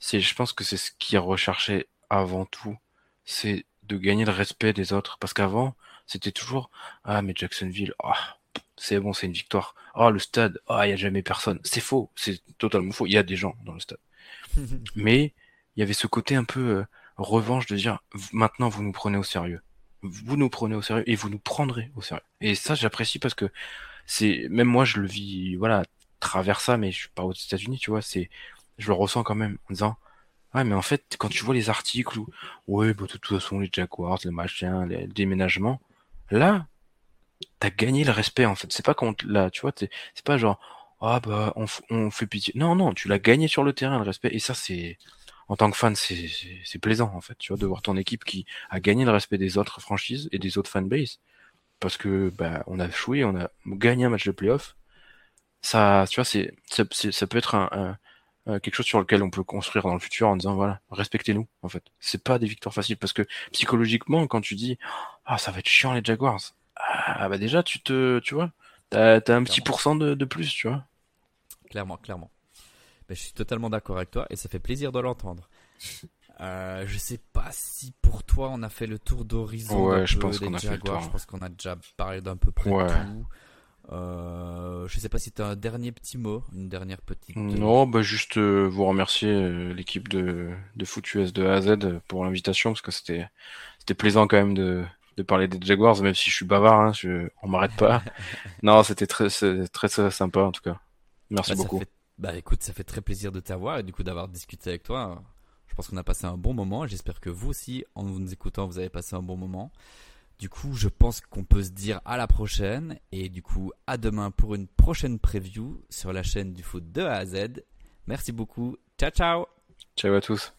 c'est, je pense que c'est ce qui est recherché avant tout, c'est de gagner le respect des autres. Parce qu'avant, c'était toujours ah mais Jacksonville, ah c'est bon, c'est une victoire. Oh, le stade, oh, il y a jamais personne. C'est faux, c'est totalement faux. Il y a des gens dans le stade. [LAUGHS] Mais il y avait ce côté un peu euh, revanche de dire maintenant vous nous prenez au sérieux. Vous nous prenez au sérieux et vous nous prendrez au sérieux. Et ça, j'apprécie parce que c'est même moi je le vis voilà travers ça, mais je suis pas aux États-Unis, tu vois. C'est je le ressens quand même en disant ouais, mais en fait quand tu vois les articles où ouais, bah, de toute façon les Jaguars, les machins, les déménagements, là t'as gagné le respect en fait. C'est pas quand là, tu vois, c'est pas genre ah bah on, on, fait pitié. Non non, tu l'as gagné sur le terrain le respect et ça c'est en tant que fan c'est plaisant en fait, tu vois, de voir ton équipe qui a gagné le respect des autres franchises et des autres fanbases. Parce que bah on a joué, on a gagné un match de playoff. Ça, tu vois, c'est ça, ça, peut être un, un quelque chose sur lequel on peut construire dans le futur en disant voilà respectez-nous en fait. C'est pas des victoires faciles parce que psychologiquement quand tu dis ah ça va être chiant les Jaguars ah bah déjà tu te tu vois t'as as un petit pourcent de, de, plus tu vois.
Clairement clairement ben, je suis totalement d'accord avec toi et ça fait plaisir de l'entendre euh, je sais pas si pour toi on a fait le tour d'horizon
ouais, je pense qu'on a fait le tour.
je pense qu'on a déjà parlé d'un peu près ouais. tout euh, je sais pas si tu as un dernier petit mot, une dernière petite.
Non, bah juste euh, vous remercier euh, l'équipe de, de Foot US de A à Z pour l'invitation parce que c'était c'était plaisant quand même de, de parler des Jaguars, même si je suis bavard, hein, je, on m'arrête pas. [LAUGHS] non, c'était très, très, très, sympa en tout cas. Merci bah, beaucoup.
Bah écoute, ça fait très plaisir de t'avoir et du coup d'avoir discuté avec toi. Je pense qu'on a passé un bon moment. J'espère que vous aussi, en nous écoutant, vous avez passé un bon moment. Du coup, je pense qu'on peut se dire à la prochaine et du coup à demain pour une prochaine preview sur la chaîne du foot de A à Z. Merci beaucoup. Ciao ciao.
Ciao à tous.